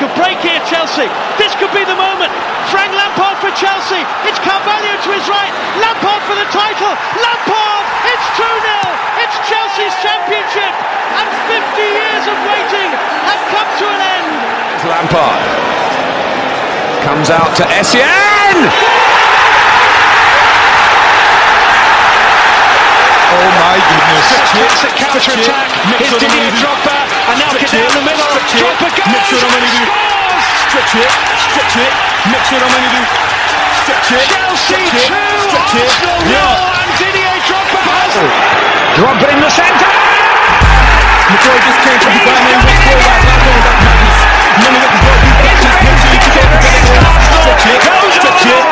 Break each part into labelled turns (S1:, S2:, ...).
S1: They could break here, Chelsea. This could be the moment. Frank Lampard for Chelsea. It's Carvalho to his right. Lampard for the title. Lampard! It's 2 0. It's Chelsea's championship. And 50 years of waiting have come to an end.
S2: Lampard comes out to Essien. Oh my goodness!
S1: Classic counter attack. Here's Didier Drogba. And now get down the middle. Drogba goes. and Scores!
S2: Stretch it, stretch it, mix it on do. Stretch it,
S1: Chelsea 2, Arsenal 0. And Didier Drogba has oh.
S2: Drop it in the centre. McCoy just came from the ground and went forward. Like going back madness. None of it can go through practice. Make sure you keep it, get it all. Stretch it, stretch it,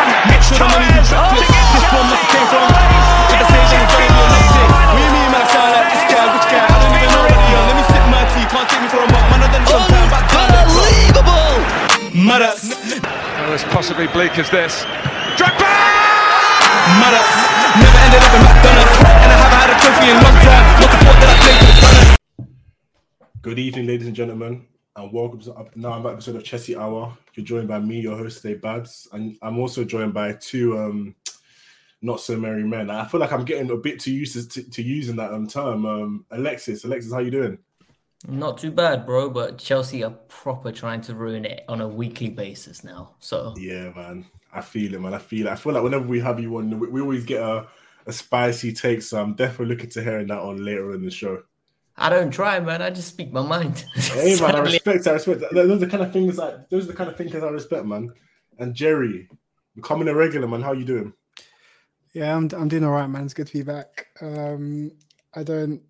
S2: the money do practice. This one must have came from. Madas.
S3: Well, as possibly bleak as this. Drogba!
S2: Madas. Never ended up in McDonald's. And I haven't had a trophy in a long time. Not the fault that I played for the Gunners.
S4: Good evening, ladies and gentlemen, and welcome to another episode of Chessy Hour. You're joined by me, your host today, Babs, and I'm also joined by two um, not so merry men. I feel like I'm getting a bit too used to, to, to using that um, term. Um, Alexis, Alexis, how you doing?
S5: Not too bad, bro, but Chelsea are proper trying to ruin it on a weekly basis now. So
S4: Yeah, man, I feel it, man. I feel it. I feel like whenever we have you on, we, we always get a, a spicy take. So I'm definitely looking to hearing that on later in the show.
S5: I don't try, man. I just speak my mind.
S4: Hey man, I respect. I respect. Those are the kind of things like those are the kind of thinkers I respect, man. And Jerry, becoming a regular, man. How you doing?
S6: Yeah, I'm I'm doing all right, man. It's good to be back. Um, I don't,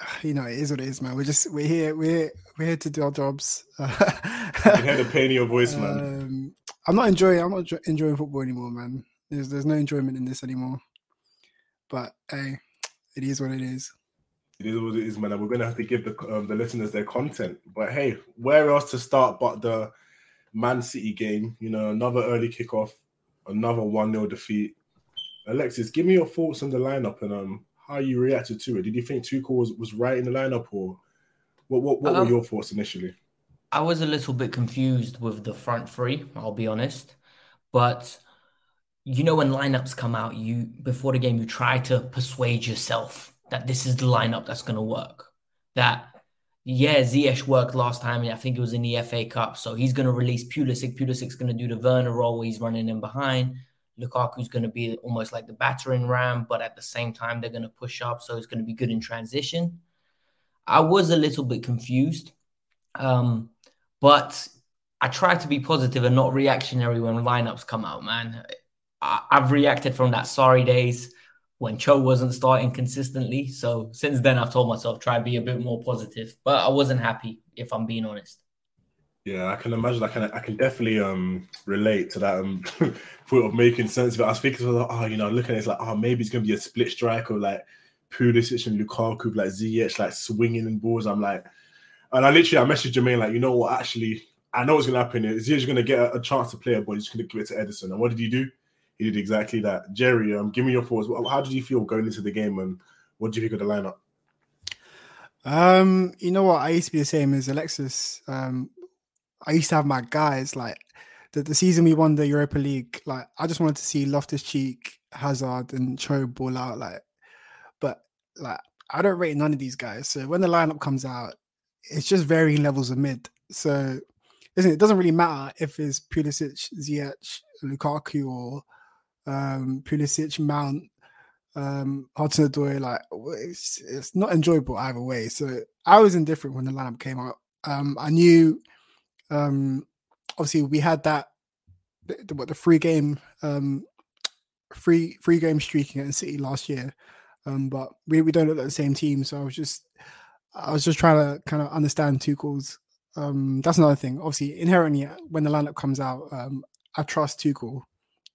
S6: you know, it is what it is, man. We're just we're here, we're here, we're here to do our jobs.
S4: Can hear the pain in your voice, man.
S6: Um, I'm not enjoying. I'm not enjoying football anymore, man. There's there's no enjoyment in this anymore. But hey, it is what it is.
S4: It is what it is, man. And we're gonna have to give the um, the listeners their content. But hey, where else to start but the Man City game? You know, another early kickoff, another one 0 defeat. Alexis, give me your thoughts on the lineup and um how you reacted to it. Did you think Tuchel was, was right in the lineup, or what? What, what
S5: Um,
S4: were your thoughts initially?
S5: I was a little bit confused with the front three, I'll be honest. But you know when lineups come out, you before the game you try to persuade yourself that this is the lineup that's going to work. That yeah, Ziyech worked last time, and I think it was in the FA Cup. So he's going to release Pulisic. Pulisic's going to do the Werner role where he's running in behind. Lukaku's going to be almost like the battering ram, but at the same time they're going to push up, so it's going to be good in transition. I was a little bit confused, um, but I try to be positive and not reactionary when lineups come out. Man, I, I've reacted from that sorry days when Cho wasn't starting consistently. So since then, I've told myself try to be a bit more positive. But I wasn't happy, if I'm being honest.
S4: Yeah, I can imagine. I can. I can definitely um relate to that um thought of making sense of it. I was thinking, like, oh, you know, looking at it, it's like, oh, maybe it's gonna be a split strike of like Pulisic and Lukaku, like Ziyech, like swinging in balls. I'm like, and I literally, I messaged Jermaine like, you know what? Actually, I know what's gonna happen. Ziyech's gonna get a, a chance to play a ball. He's gonna give it to Edison. And what did he do? He did exactly that. Jerry, um, give me your thoughts. How did you feel going into the game, and what do you think of the lineup?
S6: Um, you know what? I used to be the same as Alexis. Um, I used to have my guys like the, the season we won the Europa League. Like, I just wanted to see Loftus Cheek, Hazard, and Cho ball out. Like, but like, I don't rate none of these guys. So when the lineup comes out, it's just varying levels of mid. So listen, it doesn't really matter if it's Pulisic, Ziyech, Lukaku, or um, Pulisic, Mount, um, Hudson Odoi. Like it's, it's not enjoyable either way. So I was indifferent when the lineup came out. Um, I knew, um, obviously we had that the, what the free game, um, free free game streak against City last year. Um, but we, we don't look like the same team. So I was just I was just trying to kind of understand Tuchel's Um, that's another thing. Obviously, inherently, when the lineup comes out, um, I trust Tuchel.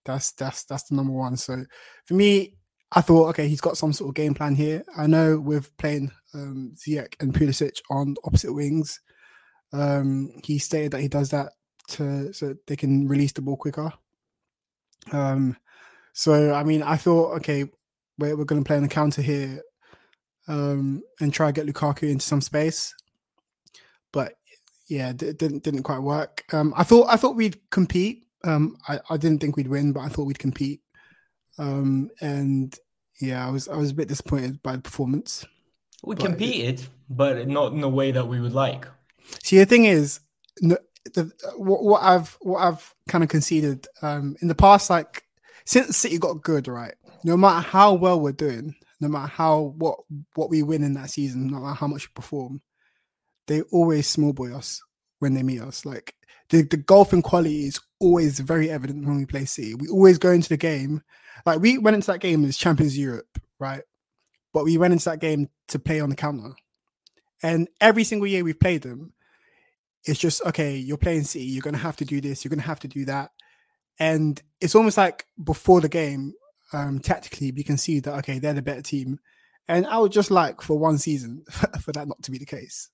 S6: That's that's that's the number one. So for me, I thought, okay, he's got some sort of game plan here. I know with playing um, Ziyech and Pulisic on opposite wings, um, he stated that he does that to so they can release the ball quicker. Um, so I mean, I thought, okay, we're we're going to play on the counter here, um, and try to get Lukaku into some space, but yeah, it didn't didn't quite work. Um, I thought I thought we'd compete. Um, I I didn't think we'd win, but I thought we'd compete. Um, and yeah, I was I was a bit disappointed by the performance.
S5: We but competed, it, but not in the way that we would like.
S6: See, the thing is, the, what, what I've what I've kind of conceded um, in the past, like since City got good, right? No matter how well we're doing, no matter how what what we win in that season, no matter how much we perform, they always small boy us when they meet us. Like the, the golfing quality is always very evident when we play City. We always go into the game. Like we went into that game as champions Europe, right? But we went into that game to play on the counter. And every single year we've played them, it's just okay, you're playing City, you're gonna have to do this, you're gonna have to do that. And it's almost like before the game, um, tactically, we can see that okay, they're the better team. And I would just like for one season for that not to be the case.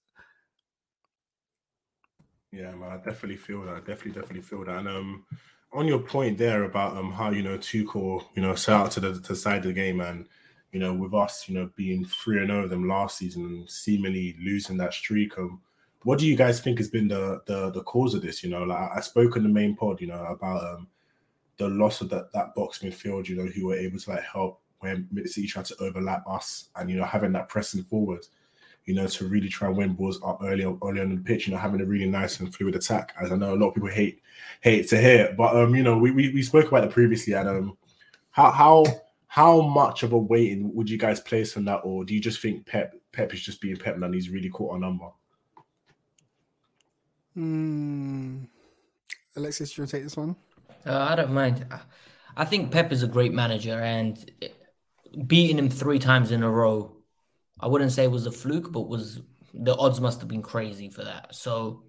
S4: Yeah, man, I definitely feel that. I definitely, definitely feel that. And um, on your point there about um how you know Tuchel, you know, set out to the to side of the game, and you know, with us, you know, being three and zero oh them last season and seemingly losing that streak, um, what do you guys think has been the the the cause of this? You know, like I spoke in the main pod, you know, about um the loss of that that box midfield, you know, who were able to like help when City tried to overlap us, and you know, having that pressing forward you know, to really try and win balls up early early on the pitch, you know, having a really nice and fluid attack, as I know a lot of people hate hate to hear. But um, you know, we we, we spoke about it previously, and um, how how how much of a weighting would you guys place on that, or do you just think Pep Pep is just being Pep and he's really caught a number?
S6: Hmm. Alexis, do you want to take this one?
S5: Uh, I don't mind. I think Pep is a great manager, and beating him three times in a row I wouldn't say it was a fluke, but was the odds must have been crazy for that. So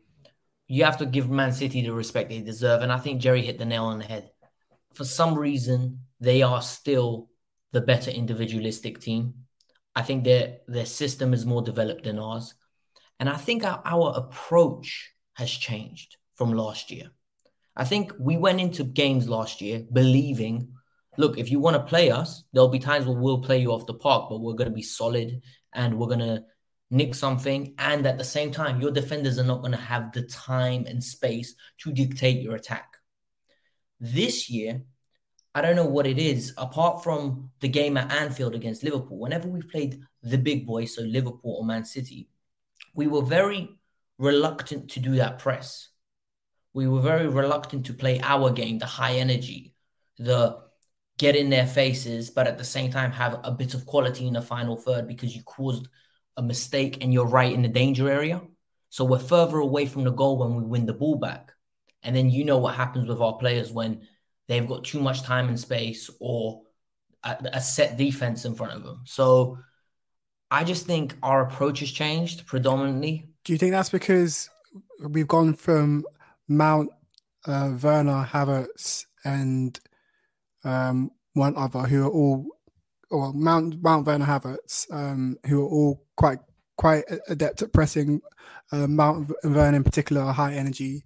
S5: you have to give Man City the respect they deserve. And I think Jerry hit the nail on the head. For some reason, they are still the better individualistic team. I think their their system is more developed than ours. And I think our, our approach has changed from last year. I think we went into games last year believing, look, if you want to play us, there'll be times where we'll play you off the park, but we're going to be solid and we're going to nick something. And at the same time, your defenders are not going to have the time and space to dictate your attack. This year, I don't know what it is, apart from the game at Anfield against Liverpool, whenever we played the big boys, so Liverpool or Man City, we were very reluctant to do that press. We were very reluctant to play our game, the high energy, the get in their faces, but at the same time have a bit of quality in the final third because you caused a mistake and you're right in the danger area. So we're further away from the goal when we win the ball back. And then you know what happens with our players when they've got too much time and space or a, a set defense in front of them. So I just think our approach has changed predominantly.
S6: Do you think that's because we've gone from Mount, uh, Werner, Havertz, and um, one other who are all, or Mount Mount Werner Havertz, um, who are all quite quite adept at pressing. Uh, Mount Werner in particular, high energy.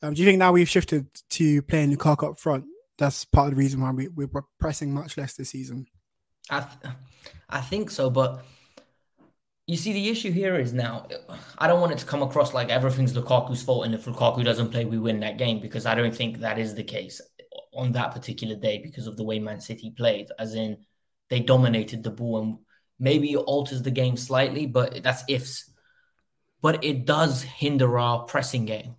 S6: Um, do you think now we've shifted to playing Lukaku up front? That's part of the reason why we, we're pressing much less this season.
S5: I, th- I think so, but you see, the issue here is now, I don't want it to come across like everything's Lukaku's fault, and if Lukaku doesn't play, we win that game because I don't think that is the case on that particular day because of the way Man City played, as in they dominated the ball and maybe it alters the game slightly, but that's ifs. But it does hinder our pressing game.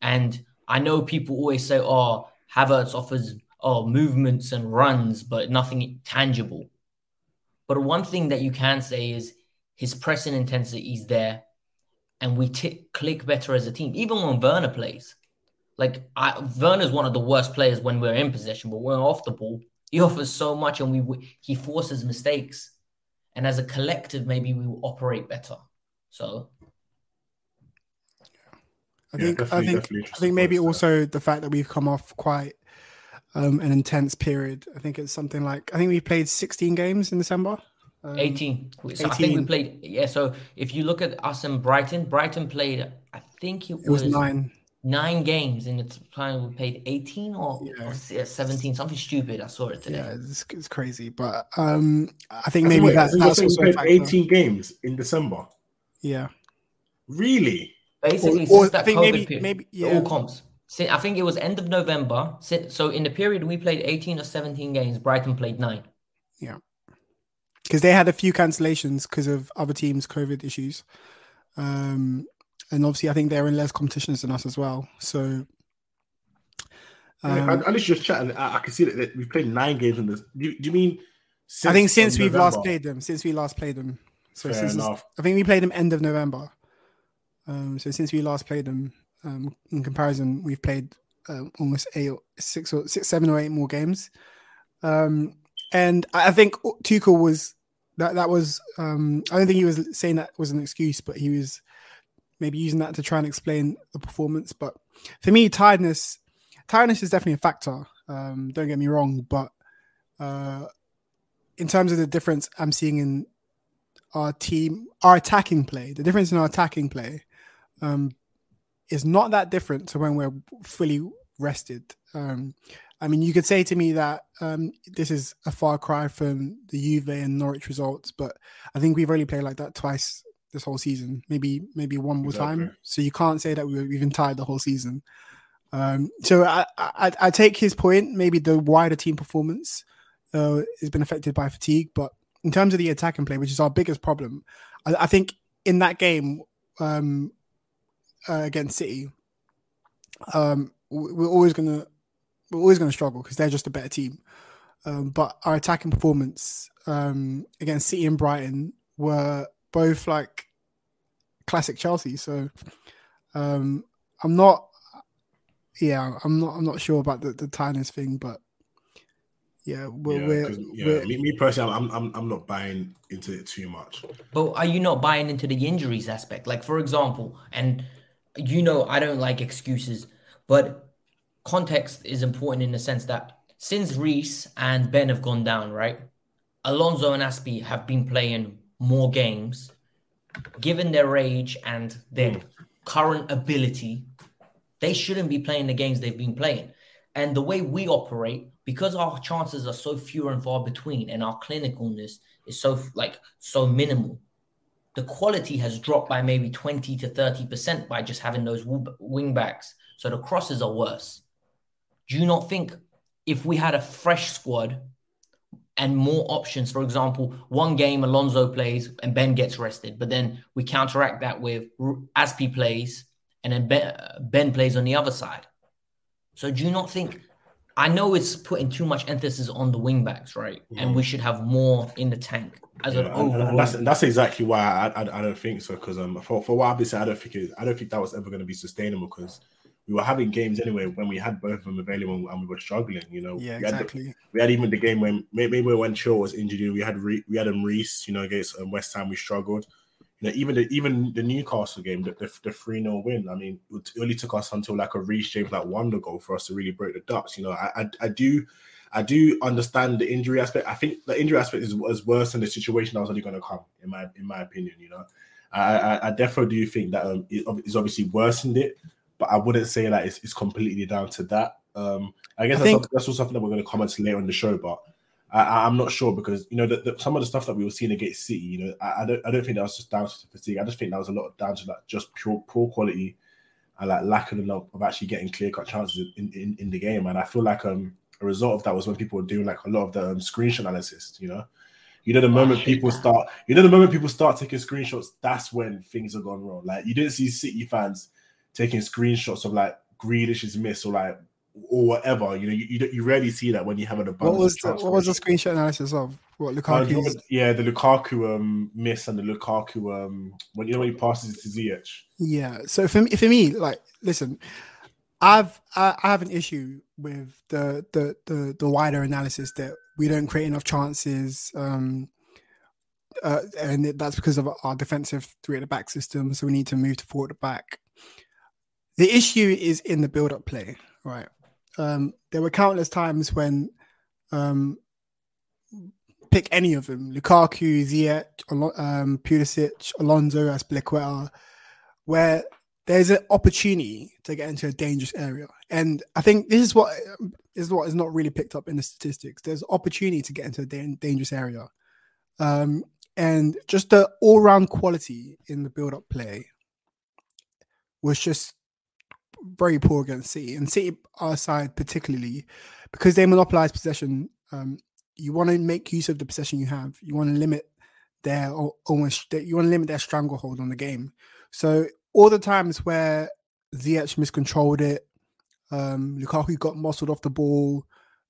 S5: And I know people always say, oh, Havertz offers oh movements and runs, but nothing tangible. But one thing that you can say is his pressing intensity is there, and we t- click better as a team. Even when Werner plays, like I, Werner's one of the worst players when we're in possession, but when we're off the ball, he offers so much, and we he forces mistakes. And as a collective, maybe we will operate better. So,
S6: I
S4: Yeah,
S6: think I think I think maybe also the fact that we've come off quite um, an intense period. I think it's something like I think we played 16 games in December. Um,
S5: 18. So I think we played. Yeah. So if you look at us and Brighton, Brighton played. I think it was,
S6: It was nine.
S5: nine games in the time we played 18 or, or 17, something stupid. I saw it today.
S6: Yeah, it's, it's crazy, but um, I think maybe
S4: wait,
S6: that, that's also
S4: played 18 games in December.
S6: Yeah,
S4: Really?
S5: Basically,
S6: Or-
S5: since
S6: or I
S5: that
S6: think
S5: COVID
S6: maybe-
S5: period,
S6: maybe-
S5: all
S6: yeah.
S5: comps. Si- I think it was end of November. So in the period we played 18 or 17 games, Brighton played nine.
S6: yeah, because they had a few cancellations because of other teams' COVID issues, um, and obviously I think they're in less competitions than us as well. So.
S4: Yeah,
S6: um,
S4: I, I literally just chatting. I, I can see that, that we played nine games in this. Do you, do you mean?
S6: I think since we've last played them, since we last played them, so
S4: Fair
S6: since
S4: enough.
S6: I think we played them end of November. Um, so since we last played them, um, in comparison, we've played um, almost eight, or six or six, seven or eight more games. Um, and I I think Tuchel was that that was. Um, I don't think he was saying that was an excuse, but he was maybe using that to try and explain the performance. But for me, tiredness, tiredness is definitely a factor. Um, don't get me wrong, but uh, in terms of the difference I'm seeing in our team, our attacking play, the difference in our attacking play um, is not that different to when we're fully rested. Um, I mean, you could say to me that um, this is a far cry from the Juve and Norwich results, but I think we've only played like that twice this whole season, maybe maybe one more time. So you can't say that we were, we've been tired the whole season. Um, so I, I I take his point. Maybe the wider team performance uh, has been affected by fatigue, but in terms of the attacking play, which is our biggest problem, I, I think in that game um, uh, against City, um, we- we're always gonna we're always gonna struggle because they're just a better team. Um, but our attacking performance um, against City and Brighton were both like classic Chelsea. So um, I'm not, yeah, I'm not, I'm not sure about the, the tiredness thing, but yeah, we're,
S4: Yeah,
S6: we're,
S4: 'cause, yeah,
S6: we're
S4: me, me personally, I'm, I'm I'm not buying into it too much.
S5: But are you not buying into the injuries aspect? Like, for example, and you know, I don't like excuses, but context is important in the sense that since Reece and Ben have gone down, right? Alonso and Aspi have been playing more games. Given their age and their hmm. current ability, they shouldn't be playing the games they've been playing. And the way we operate, because our chances are so few and far between, and our clinicalness is so like so minimal, the quality has dropped by maybe 20 to 30 percent by just having those wing backs. So the crosses are worse. Do you not think if we had a fresh squad and more options, for example, one game Alonso plays and Ben gets rested, but then we counteract that with Aspi plays and then ben plays on the other side. So do you not think? I know it's putting too much emphasis on the wing backs, right? And we should have more in the tank as an
S4: Yeah, and- and
S5: overall.
S4: that's that's exactly why I, I, I don't think so. Because um, for for what I've been saying, I don't think it, I don't think that was ever going to be sustainable. Because we were having games anyway when we had both of them available and we were struggling. You know,
S6: yeah,
S4: we had, the-
S6: exactly.
S4: we had even the game when maybe when Chill was injured. We had Re, we had him Reece. You know, against um, West Ham, we struggled. You know, even the even the Newcastle game, the the three 0 win. I mean, it only took us until like a Reece James like wonder goal for us to really break the ducks. You know, I I, I do. I do understand the injury aspect. I think the injury aspect is, is worse than the situation that was only going to come, in my in my opinion. You know, I I, I definitely do think that um, it, it's obviously worsened it, but I wouldn't say that it's, it's completely down to that. Um, I guess
S6: I
S4: that's,
S6: think-
S4: some- that's also something that we're going to comment later on the show, but I, I'm not sure because you know the, the, some of the stuff that we were seeing against City, you know, I, I don't I don't think that was just down to fatigue. I just think that was a lot of down to like just pure poor quality and like lack of of actually getting clear cut chances in, in, in the game. And I feel like um a result of that was when people were doing like a lot of the um, screenshot analysis, you know. You know, the moment people start, you know, the moment people start taking screenshots, that's when things have gone wrong. Like you didn't see City fans taking screenshots of like Grealish's miss or like or whatever. You know, you, you, you rarely see that when you have an abundance.
S6: What was the, what was the screenshot analysis of what
S4: uh,
S6: Lukaku?
S4: yeah, the Lukaku um miss and the Lukaku um when you know when he passes it to Ziyech.
S6: Yeah. So for me, for me, like, listen, I've I, I have an issue with the, the the the wider analysis that we don't create enough chances, um, uh, and that's because of our defensive three at the back system. So we need to move to four at the back. The issue is in the build-up play, right? Um, there were countless times when um, pick any of them, Lukaku, Ziyech, um, Pulisic, Alonso, Azpilicueta, where there's an opportunity to get into a dangerous area. And I think this is what is what is not really picked up in the statistics. There's opportunity to get into a da- dangerous area. Um, and just the all-round quality in the build-up play was just very poor against City. And City, our side particularly, because they monopolize possession, um, you want to make use of the possession you have. You want to limit their almost you want to limit their stranglehold on the game. So all the times where Ziyech miscontrolled it, um, Lukaku got muscled off the ball.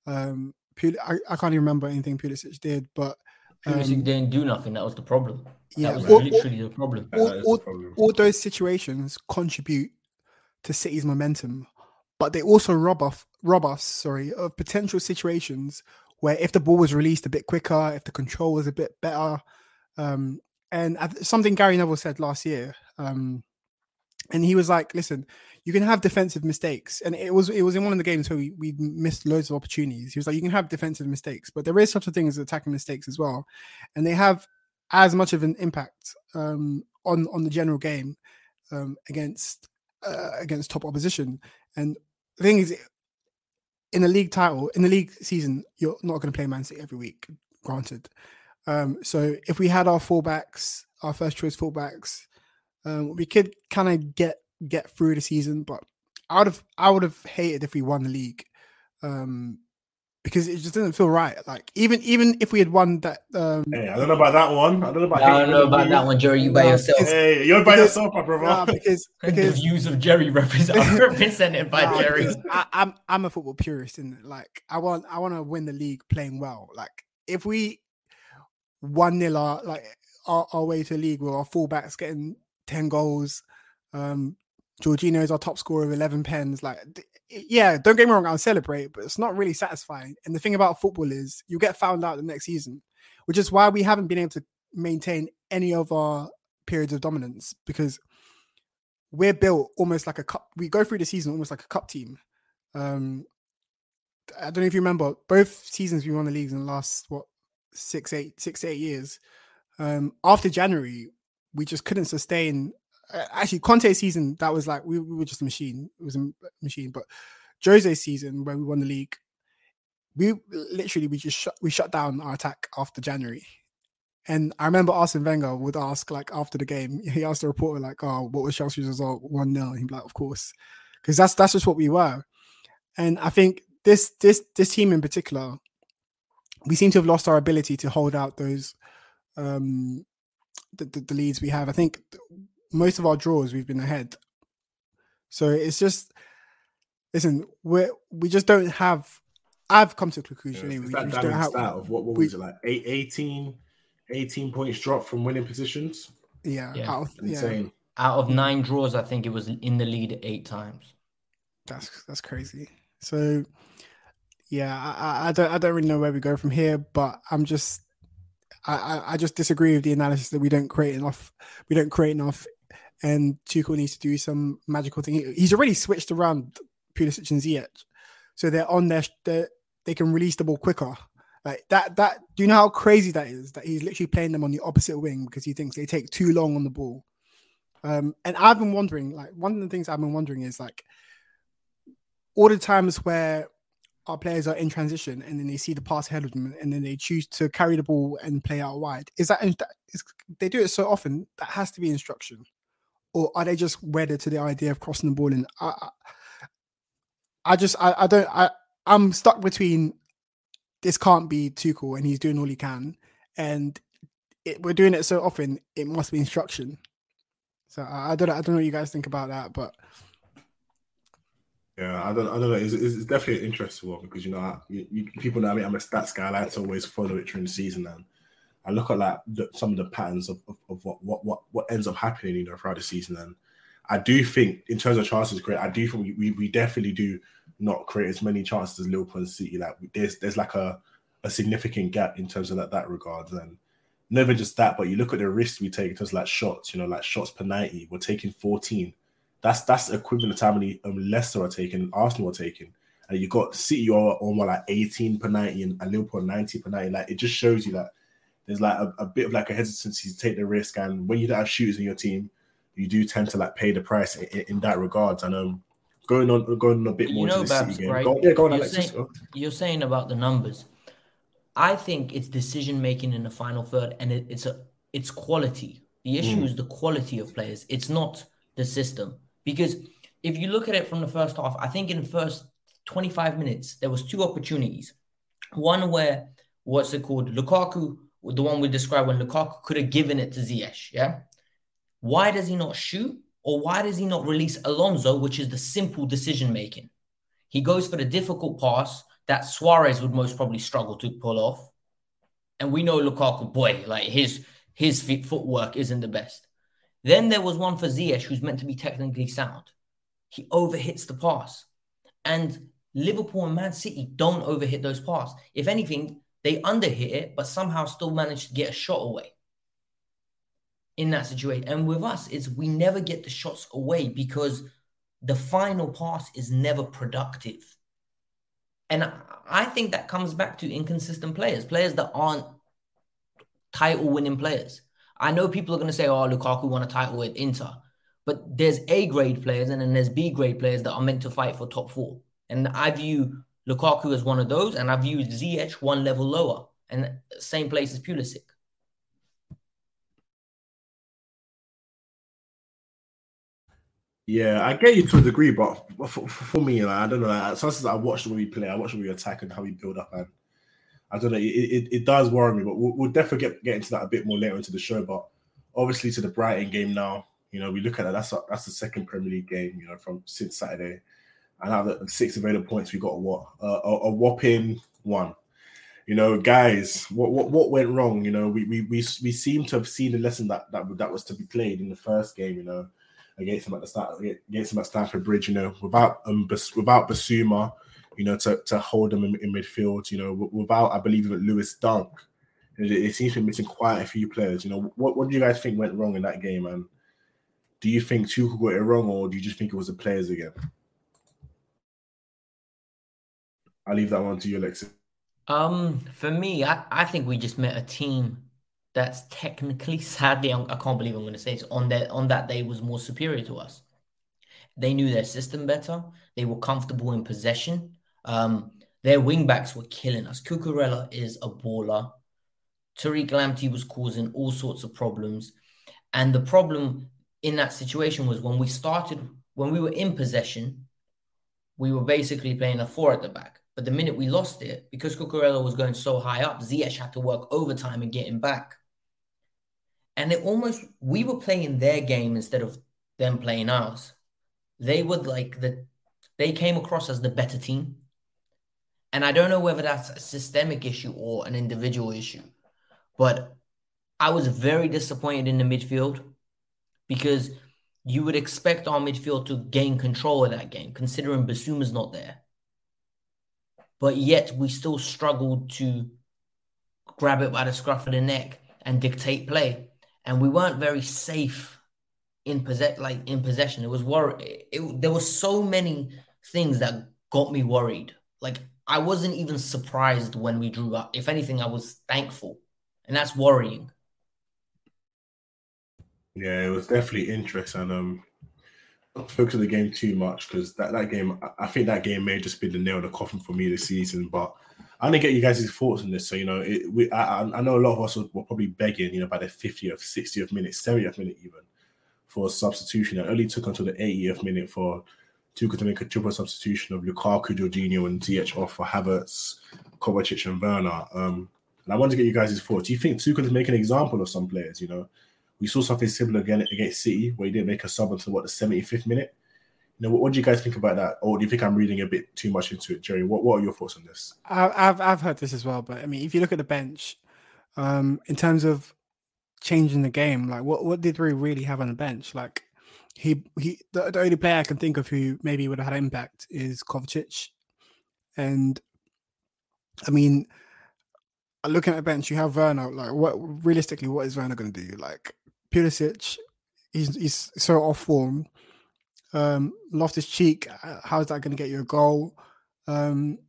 S6: Um, I, I can't even remember anything Pulisic did, but
S5: um, Pulisic didn't do nothing. That was the problem. Yeah, that was all, literally
S6: all,
S5: the problem.
S6: All, all, the problem. all those situations contribute to City's momentum, but they also rob off rob us, sorry, of potential situations where if the ball was released a bit quicker, if the control was a bit better, um, and something Gary Neville said last year, um, and he was like, "Listen, you can have defensive mistakes," and it was it was in one of the games where we, we missed loads of opportunities. He was like, "You can have defensive mistakes, but there is such a thing as attacking mistakes as well, and they have as much of an impact um, on on the general game um, against uh, against top opposition." And the thing is, in the league title, in the league season, you're not going to play Man City every week, granted. Um, so if we had our fullbacks, our first choice fullbacks, um, we could kind of get get through the season. But I would have I would have hated if we won the league. Um, because it just didn't feel right. Like even even if we had won that, um,
S4: hey, I don't know about that one. I don't know about.
S5: I don't know about that one, Jerry. You by yourself.
S4: Hey, you're by because, yourself, my brother.
S6: Nah, because because
S5: the views of Jerry represent represented by nah, Jerry.
S6: I, I'm I'm a football purist, and like I want I want to win the league playing well. Like if we one nil our like our, our way to the league with our fullbacks getting ten goals, um, Jorginho is our top scorer with 11 pens. Like, yeah, don't get me wrong, I'll celebrate, but it's not really satisfying. And the thing about football is you get found out the next season, which is why we haven't been able to maintain any of our periods of dominance because we're built almost like a cup. We go through the season almost like a cup team. Um, I don't know if you remember both seasons we won the leagues in the last what six, eight, six, eight years. Um, after January, we just couldn't sustain actually Conte's season that was like we, we were just a machine. It was a machine. But Jose's season when we won the league, we literally we just shut we shut down our attack after January. And I remember Arsene Wenger would ask like after the game, he asked the reporter like, "Oh, what was Chelsea's result? One 0 He'd be like, "Of course," because that's that's just what we were. And I think this this this team in particular, we seem to have lost our ability to hold out those um the, the, the leads we have. I think most of our draws we've been ahead. So it's just listen, we we just don't have. I've come to a conclusion
S4: yeah,
S6: anyway.
S4: That, that have, stat of what, what we, was it like? Eight, 18, 18 points drop from winning positions.
S6: Yeah, yeah. Out, of,
S5: insane. Yeah. Out of nine draws, I think it was in the lead eight times.
S6: That's that's crazy. So yeah, I, I don't I don't really know where we go from here, but I'm just I, I just disagree with the analysis that we don't create enough we don't create enough and Tuchel needs to do some magical thing. He's already switched around Pulisic and Ziyech, so they're on their, they can release the ball quicker. Like that, that do you know how crazy that is? That he's literally playing them on the opposite wing because he thinks they take too long on the ball. Um, and I've been wondering, like one of the things I've been wondering is like all the times where our players are in transition and then they see the pass ahead of them and then they choose to carry the ball and play out wide. Is that is, they do it so often that has to be instruction? Or are they just wedded to the idea of crossing the ball? And I, I just, I, I don't, I, I'm stuck between this can't be Tuchel and he's doing all he can, and it, we're doing it so often, it must be instruction. So I, I don't, I don't know what you guys think about that, but.
S4: Yeah, I don't, I don't know. It's, it's definitely an interesting one because you know, you, you, people know I mean. I'm a stats guy. I like to always follow it during the season, and I look at like some of the patterns of, of, of, what, what what what ends up happening, you know, throughout the season. And I do think, in terms of chances create, I do think we, we definitely do not create as many chances as Liverpool and City. Like there's there's like a, a significant gap in terms of that that regard. And never just that, but you look at the risks we take in terms of like shots, you know, like shots per 90, we're taking 14 That's that's equivalent to how many um, Leicester are taking, Arsenal are taking, and you got City are on what like 18 per 90 and, and Liverpool 90 per 90. Like it just shows you that there's like a, a, bit of like a hesitancy to take the risk, and when you don't have shooters in your team, you do tend to like pay the price in, in that regard. And um, going on going a bit more
S5: you know,
S4: into the
S5: Babs,
S4: City game.
S5: right?
S4: Go, yeah, go on,
S5: you're
S4: Alexis.
S5: Saying, you're saying about the numbers. I think it's decision making in the final third, and it, it's a it's quality. The issue
S4: Mm.
S5: is the quality of players. It's not the system. Because if you look at it from the first half, I think in the first 25 minutes there was two opportunities. One where what's it called? Lukaku, the one we described when Lukaku could have given it to Ziyech. Yeah. Why does he not shoot? Or why does he not release Alonso, which is the simple decision making? He goes for the difficult pass that Suarez would most probably struggle to pull off. And we know Lukaku, boy, like his his feet, footwork isn't the best. Then there was one for Ziyech, who's meant to be technically sound. He overhits the pass. And Liverpool and Man City don't overhit those passes. If anything, they underhit it, but somehow still manage to get a shot away in that situation. And with us, it's we never get the shots away because the final pass is never productive. And I think that comes back to inconsistent players, players that aren't title winning players. I know people are going to say, oh, Lukaku won a title with Inter, but there's A grade players and then there's B grade players that are meant to fight for top four. And I view Lukaku is one of those, and I've used Ziyech one level lower and same place as Pulisic.
S4: Yeah, I get you to a degree, but for, for me, like, I don't know. Like, sometimes I watch the way we play, I watch the way we attack and how we build up, and I don't know. It, it, it does worry me, but we'll, we'll definitely get, get into that a bit more later into the show. But obviously, to the Brighton game now, you know, we look at that. That's a, that's the second Premier League game, you know, from since Saturday, and out of the six available points, we got a what a, a whopping one. You know, guys, what, what what went wrong? You know, we we we we seem to have seen the lesson that that that was to be played in the first game. You know, against him at the start against him at Stamford Bridge. You know, without um without Bissouma, you know, to, to hold them in, in midfield. You know, without I believe it Lewis Dunk, it, it seems to be missing quite a few players. You know, what what do you guys think went wrong in that game? And do you think Tuchel got it wrong, or do you just think it was the players again? I'll leave that one to you, Alexis.
S5: Um, for me, I, I think we just met a team that's technically, sadly, I can't believe I'm going to say this, on that on that day was more superior to us. They knew their system better. They were comfortable in possession. Um, their wing backs were killing us. Cucurella is a baller. Tariq Lamptey was causing all sorts of problems. And the problem in that situation was when we started, when we were in possession, we were basically playing a four at the back. But the minute we lost it, because Cucurella was going so high up, Ziyech had to work overtime and get him back. And it almost we were playing their game instead of them playing ours. They would like the they came across as the better team. And I don't know whether that's a systemic issue or an individual issue. But I was very disappointed in the midfield because you would expect our midfield to gain control of that game, considering Bissouma's not there but yet we still struggled to grab it by the scruff of the neck and dictate play. And we weren't very safe in possess like in possession. It was worry. It, there were so many things that got me worried. Like I wasn't even surprised when we drew up. If anything, I was thankful, and that's worrying.
S4: Yeah, it was definitely interesting. Um, focus on the game too much because that, that game, I- think that game may just be the nail in the coffin for me this season. But I want to get you guys' thoughts on this. So, you know, it, we, I, I know a lot of us were, were probably begging, you know, by the 50th, 60th minute, 70th minute even for a substitution. It only took until the 80th minute for Tuchel to make a triple substitution of Lukaku, Jorginho, and Ziyech off for Havertz, Kovacic, and Werner. Um, and I want to get you guys' thoughts. Do you think Tuchel is making an example of some players, you know? We saw something similar again against City, where he didn't make a sub until what the 75th minute. You know, what, what do you guys think about that? Or do you think I'm reading a bit too much into it, Jerry? What What are your thoughts on this?
S6: I've I've heard this as well, but I mean, if you look at the bench, um, in terms of changing the game, like what what did we really have on the bench? Like he he, the, the only player I can think of who maybe would have had impact is Kovacic, and I mean, looking at the bench, you have Werner. Like, what realistically, what is Werner going to do? Like Pulisic, he's he's so off form. Um, Loftus Cheek, how's that going to get you a goal? Um,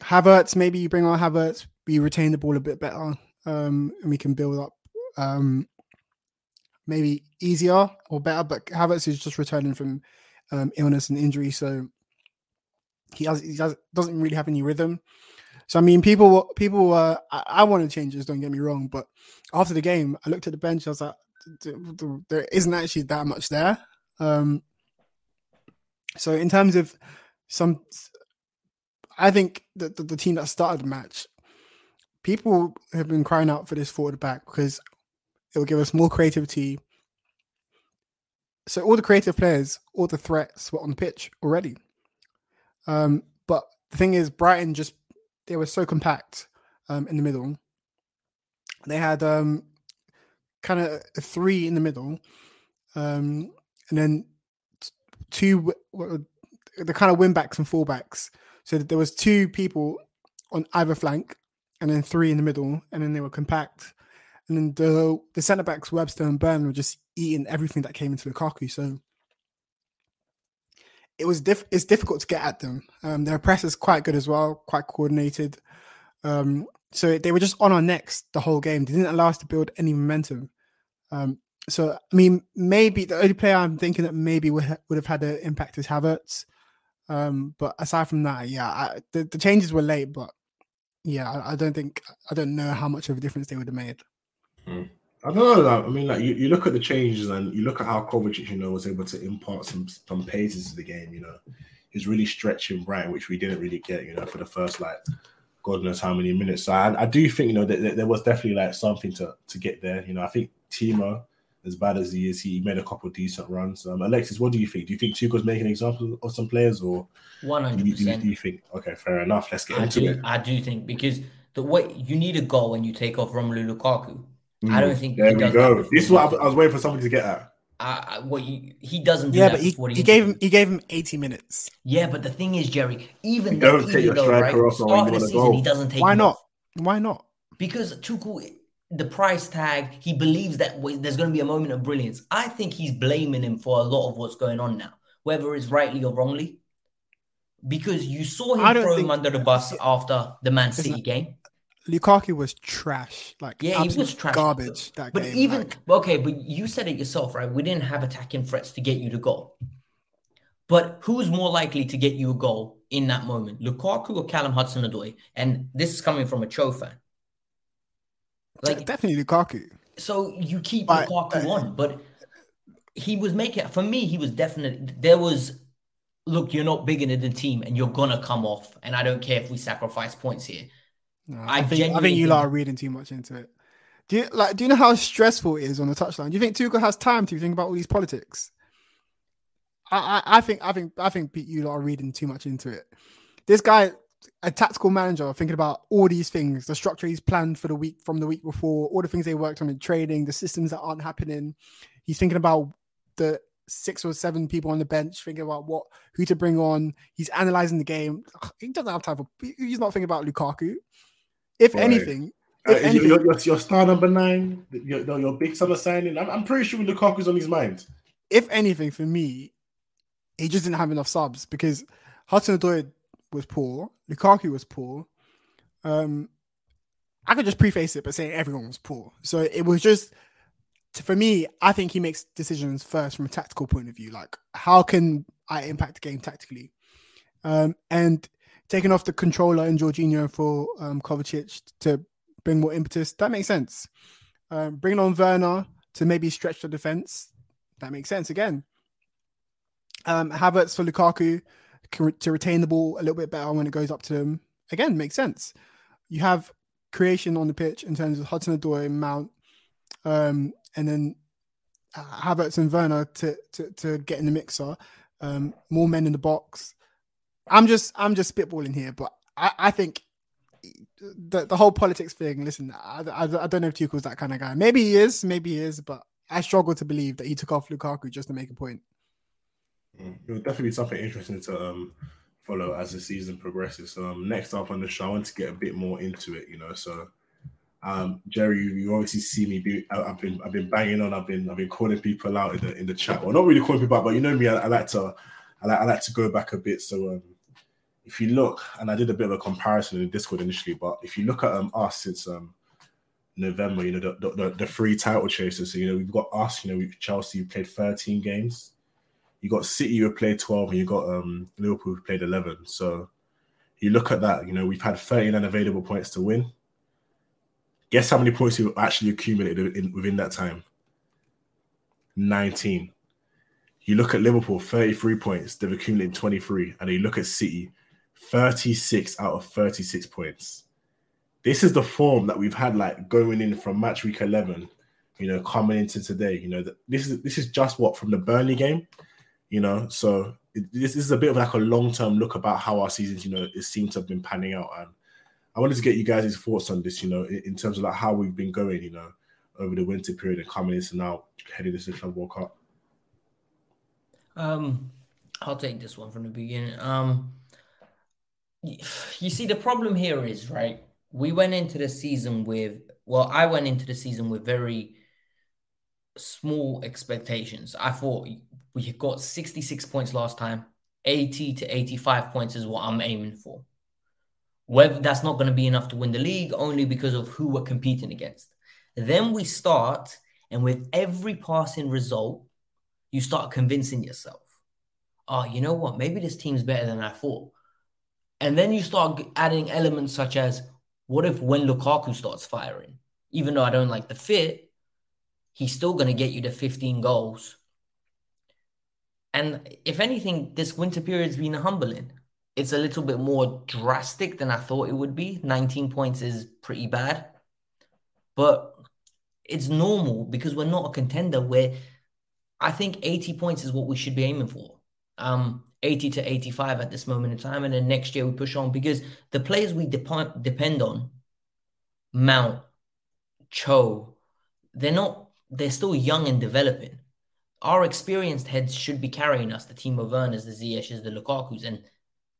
S6: Havertz, maybe you bring on Havertz, we retain the ball a bit better, um, and we can build up um, maybe easier or better. But Havertz is just returning from um, illness and injury, so he has he has, doesn't really have any rhythm. So I mean, people people uh, I, I want to changes. Don't get me wrong, but after the game, I looked at the bench. I was like, there isn't actually that much there. Um, so in terms of some, I think that the, the team that started the match, people have been crying out for this forward back because it will give us more creativity. So all the creative players, all the threats were on the pitch already. Um, but the thing is, Brighton just they were so compact um, in the middle. They had um, kind of three in the middle, um, and then two the kind of wing backs and fullbacks. So there was two people on either flank, and then three in the middle, and then they were compact. And then the the centre backs Webster and Burn were just eating everything that came into Lukaku. So it was diff- it's difficult to get at them. Um, their press is quite good as well, quite coordinated. Um, so they were just on our necks the whole game. They didn't allow us to build any momentum. Um, so I mean, maybe the only player I'm thinking that maybe would would have had an impact is Havertz. Um, but aside from that, yeah, I, the, the changes were late, but yeah, I, I, don't think I don't know how much of a difference they would have made.
S4: Mm. I don't know. I mean, like you, you look at the changes and you look at how Kovacic, you know, was able to impart some some pace into the game. You know, he's really stretching Brighton, which we didn't really get. You know, for the first like God knows how many minutes. So I, I do think you know that, that, there was definitely like something to to get there. You know, I think Timo, as bad as he is, he made a couple decent runs. Um, Alexis, what do you think? Do you think Tuchel's making an example of some players, or
S5: one hundred percent?
S4: Do you think? Okay, fair enough. Let's get
S5: I
S4: into
S5: do,
S4: it.
S5: I do think because the way you need a goal when you take off Romelu Lukaku. I don't think
S4: there we go. This is what I was waiting for somebody to get at.
S5: Uh, what you, he doesn't do
S6: yeah,
S5: that
S6: but he, he gave him he gave him eighty minutes.
S5: Yeah, but the thing is, Jerry, even
S4: don't take your
S5: though,
S4: striker
S5: right,
S4: off
S5: start of the season, he doesn't take.
S6: Why not?
S5: Off.
S6: Why not?
S5: Because Tuchel, the price tag, he believes that there's going to be a moment of brilliance. I think he's blaming him for a lot of what's going on now, whether it's rightly or wrongly. Because you saw him throw him under the bus after the Man City game.
S6: Lukaku was trash. Like
S5: yeah, he was trash.
S6: Garbage. That
S5: but
S6: game,
S5: even
S6: like.
S5: okay, but you said it yourself, right? We didn't have attacking threats to get you the goal. But who's more likely to get you a goal in that moment, Lukaku or Callum Hudson-Odoi? And this is coming from a Cho fan.
S6: Like definitely Lukaku.
S5: So you keep but, Lukaku uh, on, but he was making for me. He was definitely there was. Look, you're not big in the team, and you're gonna come off. And I don't care if we sacrifice points here.
S6: No, I, I, think I think you lot are reading too much into it. Do you like? Do you know how stressful it is on the touchline? Do you think Tuchel has time to think about all these politics? I, I, I think I think I think you lot are reading too much into it. This guy, a tactical manager, thinking about all these things, the structure he's planned for the week from the week before, all the things they worked on in training, the systems that aren't happening. He's thinking about the six or seven people on the bench, thinking about what who to bring on. He's analyzing the game. He doesn't have time for. He's not thinking about Lukaku. If right. anything, if
S4: uh,
S6: anything,
S4: your, your, your, star number nine, your, your big summer signing, I'm, I'm pretty sure Lukaku's on his mind.
S6: If anything, for me, he just didn't have enough subs because Hudson Odoi was poor, Lukaku was poor. Um, I could just preface it by saying everyone was poor. So it was just for me. I think he makes decisions first from a tactical point of view. Like, how can I impact the game tactically? Um, and taking off the controller and Jorginho for um, Kovacic to bring more impetus. That makes sense. Um, bringing on Werner to maybe stretch the defense. That makes sense again. Um, Havertz for Lukaku to retain the ball a little bit better when it goes up to them. Again, makes sense. You have creation on the pitch in terms of Hudson Odoi Mount, um, and then Havertz and Werner to, to, to get in the mixer. Um, more men in the box. I'm just I'm just spitballing here, but I, I think the the whole politics thing. Listen, I, I, I don't know if Tuchel's that kind of guy. Maybe he is, maybe he is, but I struggle to believe that he took off Lukaku just to make a point.
S4: Mm, it will definitely be something interesting to um, follow as the season progresses. Um, next up on the show, I want to get a bit more into it. You know, so Um, Jerry, you, obviously see me. Be, I, have been I've been banging on. I've been I've been calling people out in the in the chat. Well, not really calling people out, but you know me. I, I like to I like, I like to go back a bit. So um, if you look, and I did a bit of a comparison in Discord initially, but if you look at um, us since um, November, you know the, the, the three title chasers. So you know we've got us. You know we've Chelsea played 13 games. You got City who played 12, and you got um, Liverpool who played 11. So you look at that. You know we've had 39 available points to win. Guess how many points you actually accumulated in, within that time? 19. You look at Liverpool, 33 points, they've accumulated 23. And you look at City, 36 out of 36 points. This is the form that we've had like going in from match week 11, you know, coming into today. You know, this is this is just what from the Burnley game, you know. So it, this, this is a bit of like a long term look about how our seasons, you know, it seems to have been panning out. And I wanted to get you guys' thoughts on this, you know, in, in, terms of like how we've been going, you know, over the winter period and coming into now heading into the Club World Cup.
S5: Um, I'll take this one from the beginning. Um, you see, the problem here is right. We went into the season with well, I went into the season with very small expectations. I thought we got 66 points last time. 80 to 85 points is what I'm aiming for. Whether that's not going to be enough to win the league, only because of who we're competing against. Then we start, and with every passing result, you start convincing yourself, oh, you know what? Maybe this team's better than I thought. And then you start adding elements such as, what if when Lukaku starts firing, even though I don't like the fit, he's still going to get you to 15 goals. And if anything, this winter period's been humbling it's a little bit more drastic than I thought it would be. 19 points is pretty bad, but it's normal because we're not a contender where I think 80 points is what we should be aiming for. Um, 80 to 85 at this moment in time. And then next year we push on because the players we depend depend on, Mount, Cho, they're not, they're still young and developing. Our experienced heads should be carrying us, the Timo Werners, the Ziyech's, the Lukaku's, and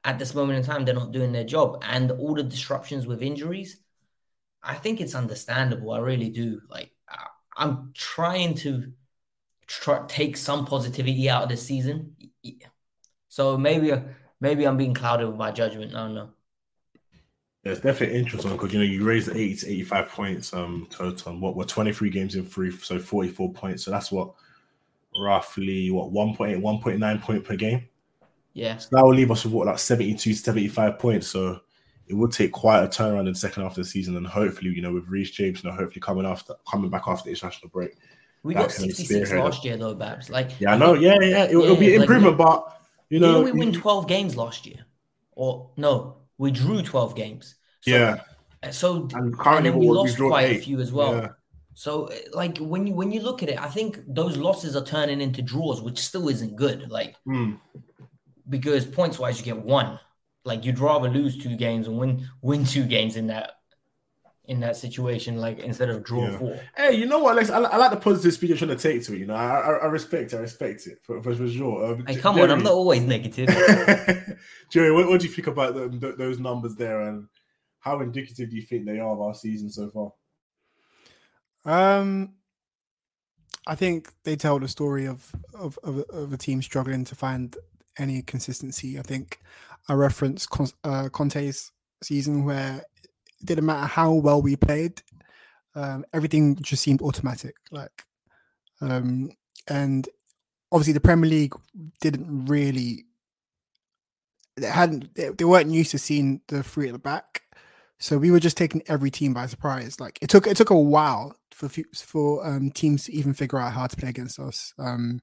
S5: at this moment in time, they're not doing their job. And all the disruptions with injuries, I think it's understandable. I really do. Like, I'm trying to try, take some positivity out of this season. So maybe, maybe I'm being clouded with my judgment. I don't know.
S4: Yeah, it's definitely interesting because you know you raised 80 to 85 points um total. What we're 23 games in three, so 44 points. So that's what roughly what 1.8, 1.9 point per game.
S5: Yeah.
S4: So that will leave us with what like 72 to 75 points. So it would take quite a turnaround in the second half of the season. And hopefully, you know, with Reece James, you know, hopefully coming after coming back after the international break.
S5: We got 66 last year though, Babs. Like
S4: Yeah, I know, yeah, yeah. It, will be improvement, like, but you know
S5: we win 12 games last year. Or no, we drew 12 games.
S4: So, yeah.
S5: Uh, so and, and then we lost quite eight. a few as well. Yeah. So like when you when you look at it, I think those losses are turning into draws, which still isn't good. Like
S4: mm
S5: because points wise you get one. Like you'd rather lose two games and win win two games in that in that situation, like instead of draw yeah. four.
S4: Hey, you know what, Alex? I, I, like the positive speech you're trying to take to it. You know, I, I, I respect, I respect it for, for, for sure.
S5: Um, hey, come Jerry, on, I'm not always negative.
S4: Jerry, what, what, do you think about the, those numbers there, and how indicative do you think they are of our season so far?
S6: Um, I think they tell the story of of, of, of a team struggling to find any consistency. I think I referenced uh, Conte's season where it didn't matter how well we played, um, everything just seemed automatic. Like, um, and obviously the Premier League didn't really. They hadn't. They, they weren't used to seeing the three at the back, so we were just taking every team by surprise. Like it took it took a while for for um, teams to even figure out how to play against us. Um,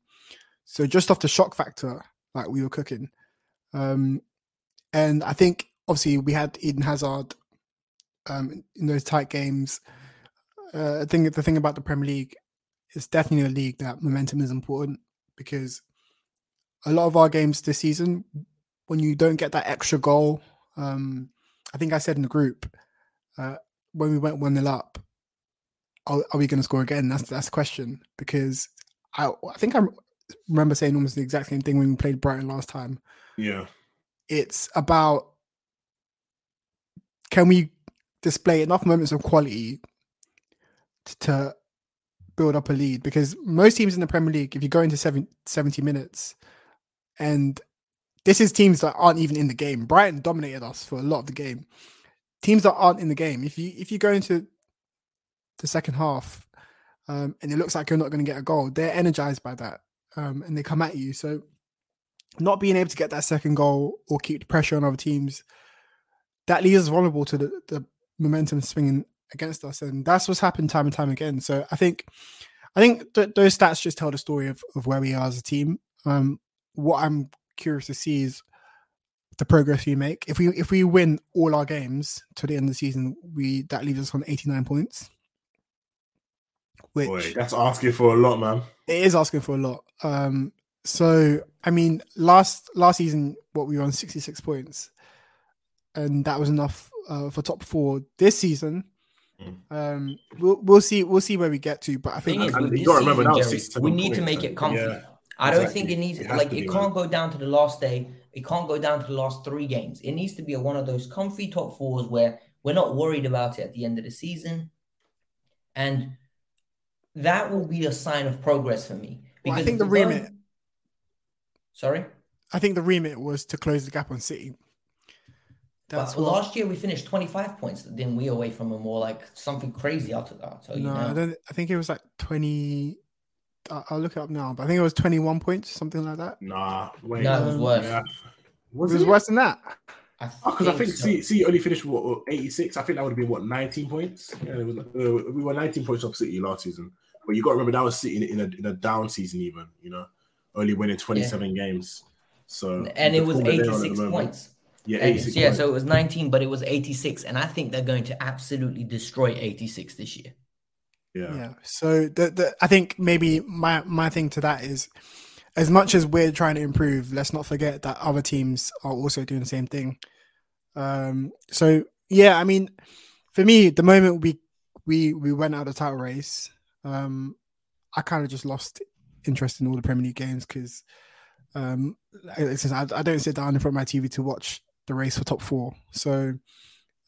S6: so just off the shock factor, like we were cooking. Um, and I think obviously we had Eden Hazard um, in those tight games. Uh, I think the thing about the Premier League is definitely a league that momentum is important because a lot of our games this season, when you don't get that extra goal, um, I think I said in the group uh, when we went one nil up, are, are we going to score again? That's that's the question because I I think I'm remember saying almost the exact same thing when we played Brighton last time.
S4: Yeah.
S6: It's about can we display enough moments of quality to build up a lead because most teams in the Premier League, if you go into seven, 70 minutes, and this is teams that aren't even in the game. Brighton dominated us for a lot of the game. Teams that aren't in the game, if you if you go into the second half um, and it looks like you're not going to get a goal, they're energized by that um, and they come at you. So not being able to get that second goal or keep the pressure on other teams, that leaves us vulnerable to the, the momentum swinging against us, and that's what's happened time and time again. So I think, I think th- those stats just tell the story of, of where we are as a team. Um, what I'm curious to see is the progress we make. If we if we win all our games to the end of the season, we that leaves us on 89 points.
S4: Which Boy, that's asking for a lot, man.
S6: It is asking for a lot. Um, so I mean, last last season, what we were on 66 points, and that was enough uh, for top four. This season, mm. um, we'll we'll see we'll see where we get to. But I think
S5: is, you got to remember now, Jerry, we need to make it comfy. Yeah, I don't think it needs it like it can't go down to the last day. It can't go down to the last three games. It needs to be a, one of those comfy top fours where we're not worried about it at the end of the season, and that will be a sign of progress for me.
S6: Because well, I think the remit. Going...
S5: Sorry.
S6: I think the remit was to close the gap on City.
S5: That's but what... last year we finished 25 points. Then we away from them more like something crazy out of that. So, no,
S6: I don't. I think it was like 20. I'll look it up now, but I think it was 21 points, something like that.
S4: Nah, wait.
S5: No, it was worse. Yeah.
S6: Was it was worse than that.
S4: Because I, oh, I think, so. see, see, only finished what 86. I think that would have been what 19 points. Yeah, was, uh, we were 19 points off City last season, but you got to remember that was City in, in a in a down season, even you know, only winning 27 yeah. games. So
S5: and it was 86 points.
S4: Yeah, 86
S5: yeah. So it was 19, but it was 86, and I think they're going to absolutely destroy 86 this year.
S4: Yeah.
S6: Yeah. So the, the I think maybe my my thing to that is as much as we're trying to improve, let's not forget that other teams are also doing the same thing. Um, so yeah, I mean, for me, the moment we we we went out of the title race, um, I kind of just lost interest in all the Premier League games because um, I, I, don't sit down in front of my TV to watch the race for top four. So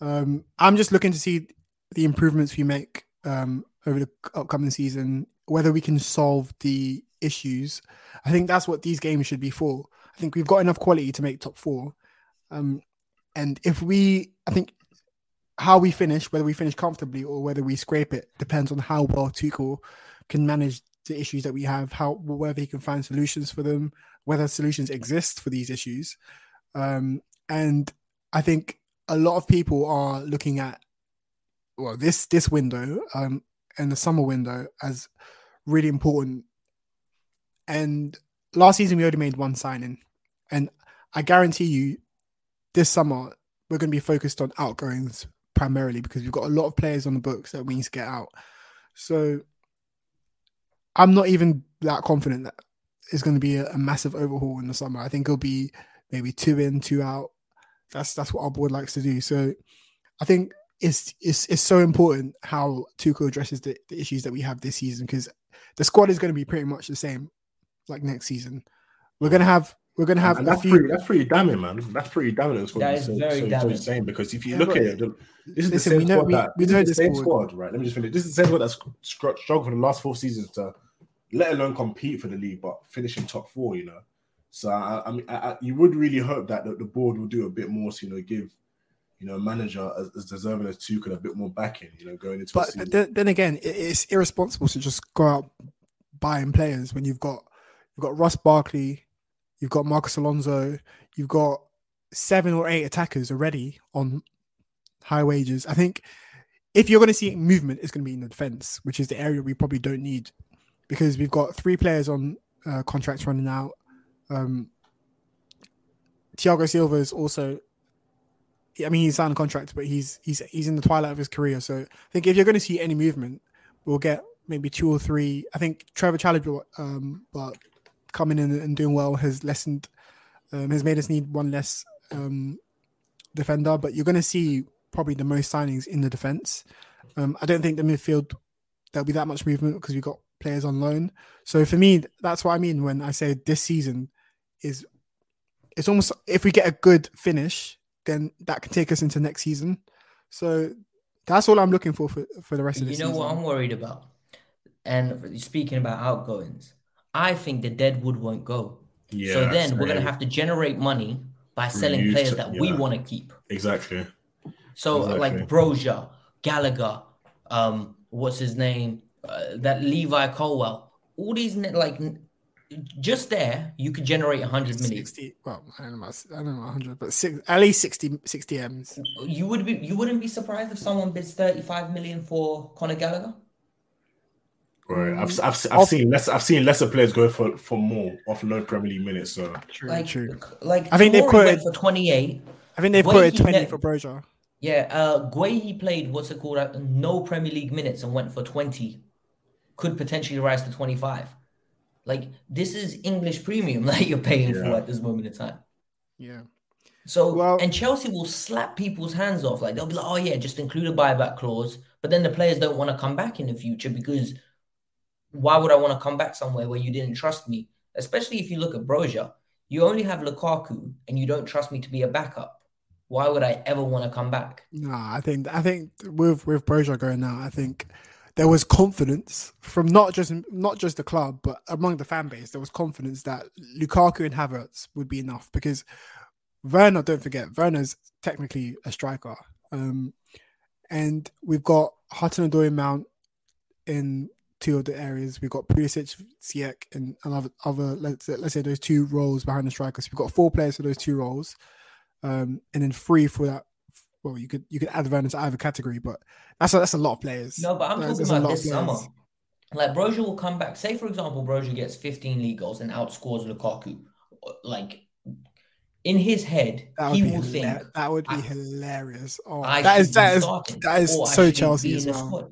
S6: um, I'm just looking to see the improvements we make um, over the upcoming season, whether we can solve the issues. I think that's what these games should be for. I think we've got enough quality to make top four. Um, and if we, I think how we finish, whether we finish comfortably or whether we scrape it, depends on how well Tuchel can manage the issues that we have, how whether he can find solutions for them, whether solutions exist for these issues. Um, and I think a lot of people are looking at well this this window um, and the summer window as really important. And last season we only made one signing, and I guarantee you, this summer we're going to be focused on outgoings primarily because we've got a lot of players on the books that we need to get out. So I'm not even that confident that it's going to be a, a, massive overhaul in the summer. I think it'll be maybe two in, two out. That's that's what our board likes to do. So I think it's it's it's so important how Tuchel addresses the, the issues that we have this season because the squad is going to be pretty much the same like next season. We're going to have we're going to have
S4: and that's
S6: few...
S4: pretty that's pretty damning, man. That's pretty damning. That's what
S5: that is
S4: so,
S5: very so, damning.
S4: So saying because if you yeah, look at it, this is
S6: listen,
S4: the same
S6: we know,
S4: squad
S6: we,
S4: that
S6: we know
S4: the same
S6: squad.
S4: squad, right? Let me just finish. This is the same squad that's struggled for the last four seasons to let alone compete for the league, but finishing top four, you know. So I, I mean, I, you would really hope that the, the, board will do a bit more to, you know, give, you know, manager as, as deserving as Tuchel a bit more backing, you know, going into.
S6: But then, then, again, it's irresponsible to just go out buying players when you've got you've got Ross Barkley, you've got Marcos Alonso, you've got seven or eight attackers already on high wages. I think if you're going to see movement, it's going to be in the defense, which is the area we probably don't need because we've got three players on uh, contracts running out. Um, Thiago Silva is also. I mean, he's signed a contract, but he's he's he's in the twilight of his career. So I think if you're going to see any movement, we'll get maybe two or three. I think Trevor Chalobah, um, but coming in and doing well has lessened, um, has made us need one less um, defender. But you're going to see probably the most signings in the defense. Um, I don't think the midfield there'll be that much movement because we've got players on loan. So for me, that's what I mean when I say this season is it's almost if we get a good finish, then that can take us into next season. So That's all I'm looking for for, for the rest of the season.
S5: You
S6: season.
S5: know what I'm worried about? And speaking about outgoings, I think the deadwood won't go.
S4: Yeah,
S5: so then we're going to have to generate money by selling players
S4: to-
S5: that we want to keep.
S4: Exactly.
S5: So
S4: Exactly.
S5: like Broja, Gallagher, um, what's his name? Uh, that Levi Colwill. All these like n- just there, you could generate 100 million.
S6: 60, well, I don't know, about- I don't know 100, but six, at least 60, 60 M's.
S5: You would be you wouldn't be surprised if someone bids 35 million for Conor Gallagher?
S4: Right. I've, I've, I've seen less. I've seen lesser players go for for more off no Premier League minutes. So
S6: True,
S5: Like
S6: true.
S5: like
S6: I think they've
S5: Tomori
S6: quoted-
S5: for 28.
S6: I think they've
S5: Guehi
S6: quoted 20
S5: ne-
S6: for Broja.
S5: Yeah, uh he played what's it called? uh, No Premier League minutes and went for 20. Could potentially rise to 25. Like this is English premium that you're paying for at this moment in time.
S6: Yeah.
S5: So
S6: Well-
S5: and Chelsea will slap people's hands off. Like they'll be like, oh yeah, just include a buyback clause. But then the players don't want to come back in the future because why would I want to come back somewhere where you didn't trust me? Especially if you look at Broja, you only have Lukaku and you don't trust me to be a backup. Why would I ever want to come back?
S6: Nah, I think I think with with Broja going now, I think there was confidence from not just not just the club, but among the fan base. There was confidence that Lukaku and Havertz would be enough because Werner, don't forget, Werner's technically a striker, um, and we've got Hutton and Mount in two of the areas. We've got Pulisic, Ziyech, and another other let's say, let's say those two roles behind the strikers. We've got four players for those two roles, um, and then three for that. Well, you could you could add Werner to either category, but that's a, that's a lot of players.
S5: No, but I'm
S6: There's-
S5: talking
S6: there's
S5: about this summer. Like Broja will come back. Say, for example, Broja gets 15 league goals and outscores Lukaku. Like in his head,
S6: That
S5: he will
S6: hila-
S5: think
S6: that would be hilarious. Oh,
S5: I
S6: that is that is
S5: starting,
S6: that is so Chelsea as well.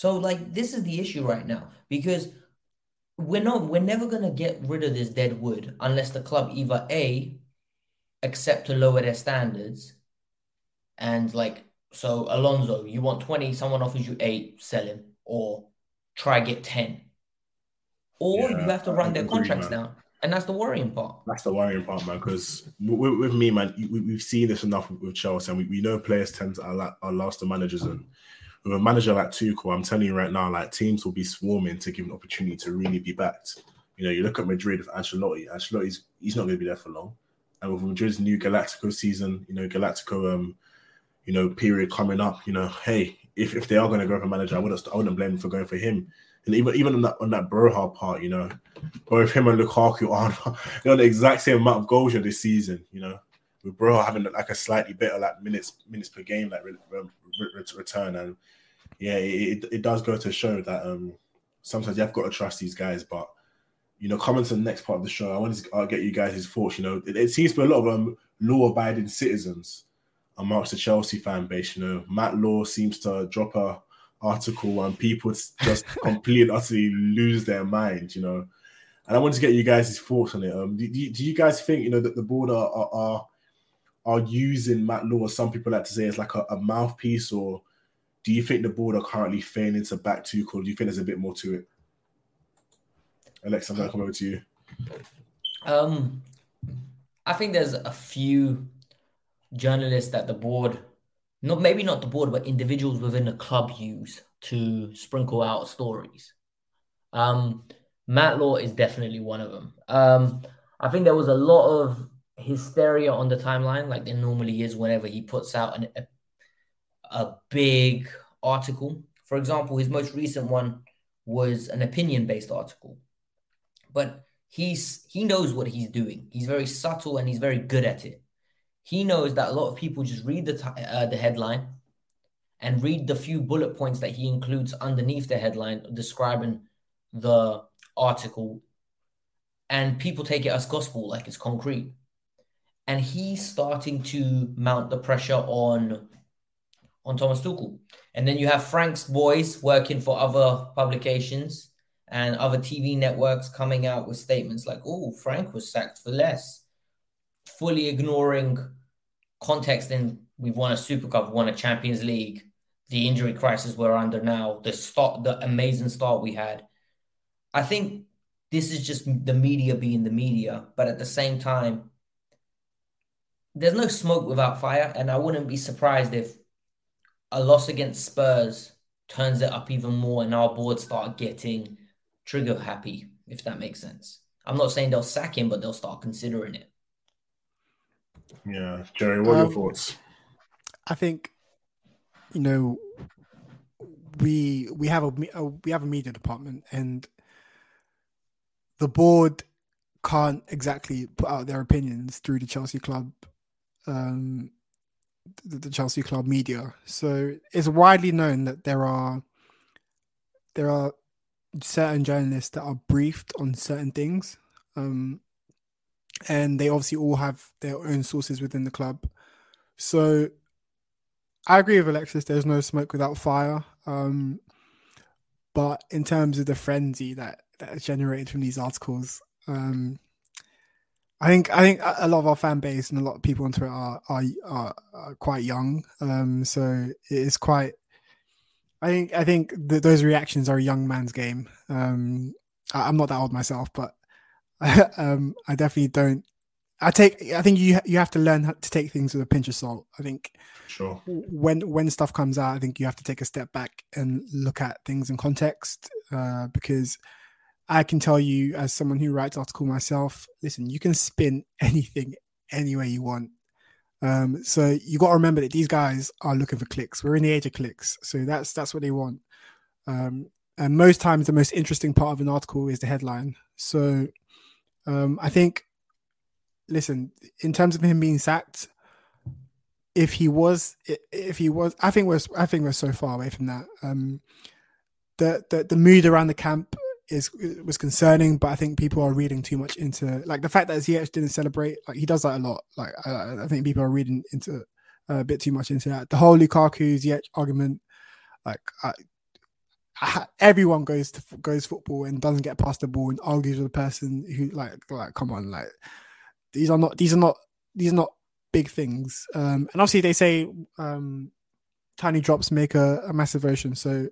S5: So like this is the issue right now because we're not we're never gonna get rid of this dead wood unless the club either A accept to lower their standards and like so Alonso, you want 20, someone offers you eight, sell him, or try get 10. Or
S4: Yeah,
S5: you have to run their contracts down. And that's the worrying part.
S4: That's the worrying part, man. Because with, with me, man, we, we've seen this enough with, Chelsea, and we, we know players tend to are, are last to managers. And with a manager like Tuchel, I'm telling you right now, like teams will be swarming to give an opportunity to really be backed. You know, you look at Madrid with Ancelotti. Ancelotti's he's not going to be there for long. And with Madrid's new Galactico season, you know, Galactico, um, you know, period coming up. You know, hey, if, if they are going to go for a manager, I wouldn't I wouldn't blame them for going for him. And even even on that on that Broja part, you know, both him and Lukaku are on the exact same amount of goals this season. You know, with Broja having like a slightly better like minutes minutes per game like re- return, and yeah, it, it, does go to show that um sometimes you have got to trust these guys. But you know, coming to the next part of the show, I want to uh, get you guys' his thoughts. You know, it, it seems to be a lot of um law-abiding citizens amongst the Chelsea fan base. You know, Matt Law seems to drop a article and people just completely utterly lose their mind. You know, and I want to get you guys' his thoughts on it. Um, do, do, you, do you guys think you know that the board are are, are are using Matt Law, some people like to say, as like a, a mouthpiece, or do you think the board are currently failing to back Tuchel? Do you think there's a bit more to it? Alex, I'm gonna come over to you.
S5: Um, I think there's a few journalists that the board, not maybe not the board, but individuals within the club use to sprinkle out stories. Um, Matt Law is definitely one of them. Um, I think there was a lot of hysteria on the timeline like there normally is whenever he puts out an, a, a big article. For example, his most recent one was an opinion based article, but he's he knows what he's doing. He's very subtle and he's very good at it. He knows that a lot of people just read the t- uh, the headline and read the few bullet points that he includes underneath the headline describing the article and people take it as gospel like it's concrete and he's starting to mount the pressure on on Thomas Tuchel. And then you have Frank's boys working for other publications and other TV networks coming out with statements like, "Oh, Frank was sacked for less," fully ignoring context. And we've won a Super Cup, won a Champions League, the injury crisis we're under now, the start, the amazing start we had. I think this is just the media being the media, but at the same time, there's no smoke without fire, and I wouldn't be surprised if a loss against Spurs turns it up even more, and our board start getting trigger happy, if that makes sense. I'm not saying they'll sack him, but they'll start considering it.
S4: Yeah, Jerry, what are
S6: Um,
S4: your thoughts?
S6: I think, you know, we we have a, a we have a media department, and the board can't exactly put out their opinions through the Chelsea club, um, the, the Chelsea club media. So it's widely known that there are there are certain journalists that are briefed on certain things, um, and they obviously all have their own sources within the club. So I agree with Alexis. There's no smoke without fire. Um, but in terms of the frenzy that that is generated from these articles, um, I think I think a lot of our fan base and a lot of people on Twitter are are, are, are quite young. Um, so it is quite. I think I think th- those reactions are a young man's game. Um, I, I'm not that old myself, but um, I definitely don't. I take. I think you you have to learn how to take things with a pinch of salt. I think
S4: Sure.
S6: when when stuff comes out, I think you have to take a step back and look at things in context uh, because I can tell you, as someone who writes article myself, listen, you can spin anything any way you want. Um, so you got to remember that these guys are looking for clicks. We're in the age of clicks, so that's that's what they want. Um, and most times, the most interesting part of an article is the headline. So um, I think, listen, in terms of him being sacked, if he was if he was i think we're i think we're so far away from that um the the, the mood around the camp is was concerning but i think people are reading too much into like the fact that ziyech didn't celebrate like he does that a lot like i, I think people are reading into uh, a bit too much into that the whole lukaku ziyech argument like I, I, everyone goes to goes football and doesn't get past the ball and argues with a person who like like come on like these are not these are not these are not big things. Um, and obviously, they say um, tiny drops make a, a massive ocean. So,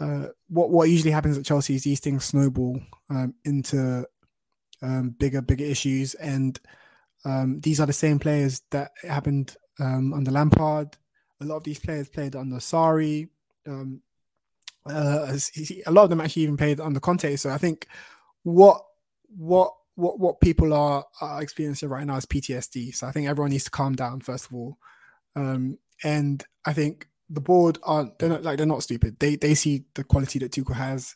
S6: uh, what what usually happens at Chelsea is these things snowball um, into um, bigger bigger issues, and um, these are the same players that happened um, under Lampard. A lot of these players played under Sarri. Um, uh, a lot of them actually even played under Conte. So I think what what what what people are, are experiencing right now is PTSD. So I think everyone needs to calm down first of all, um, and I think the board aren't they're not like they're not stupid. They they see the quality that Tuchel has,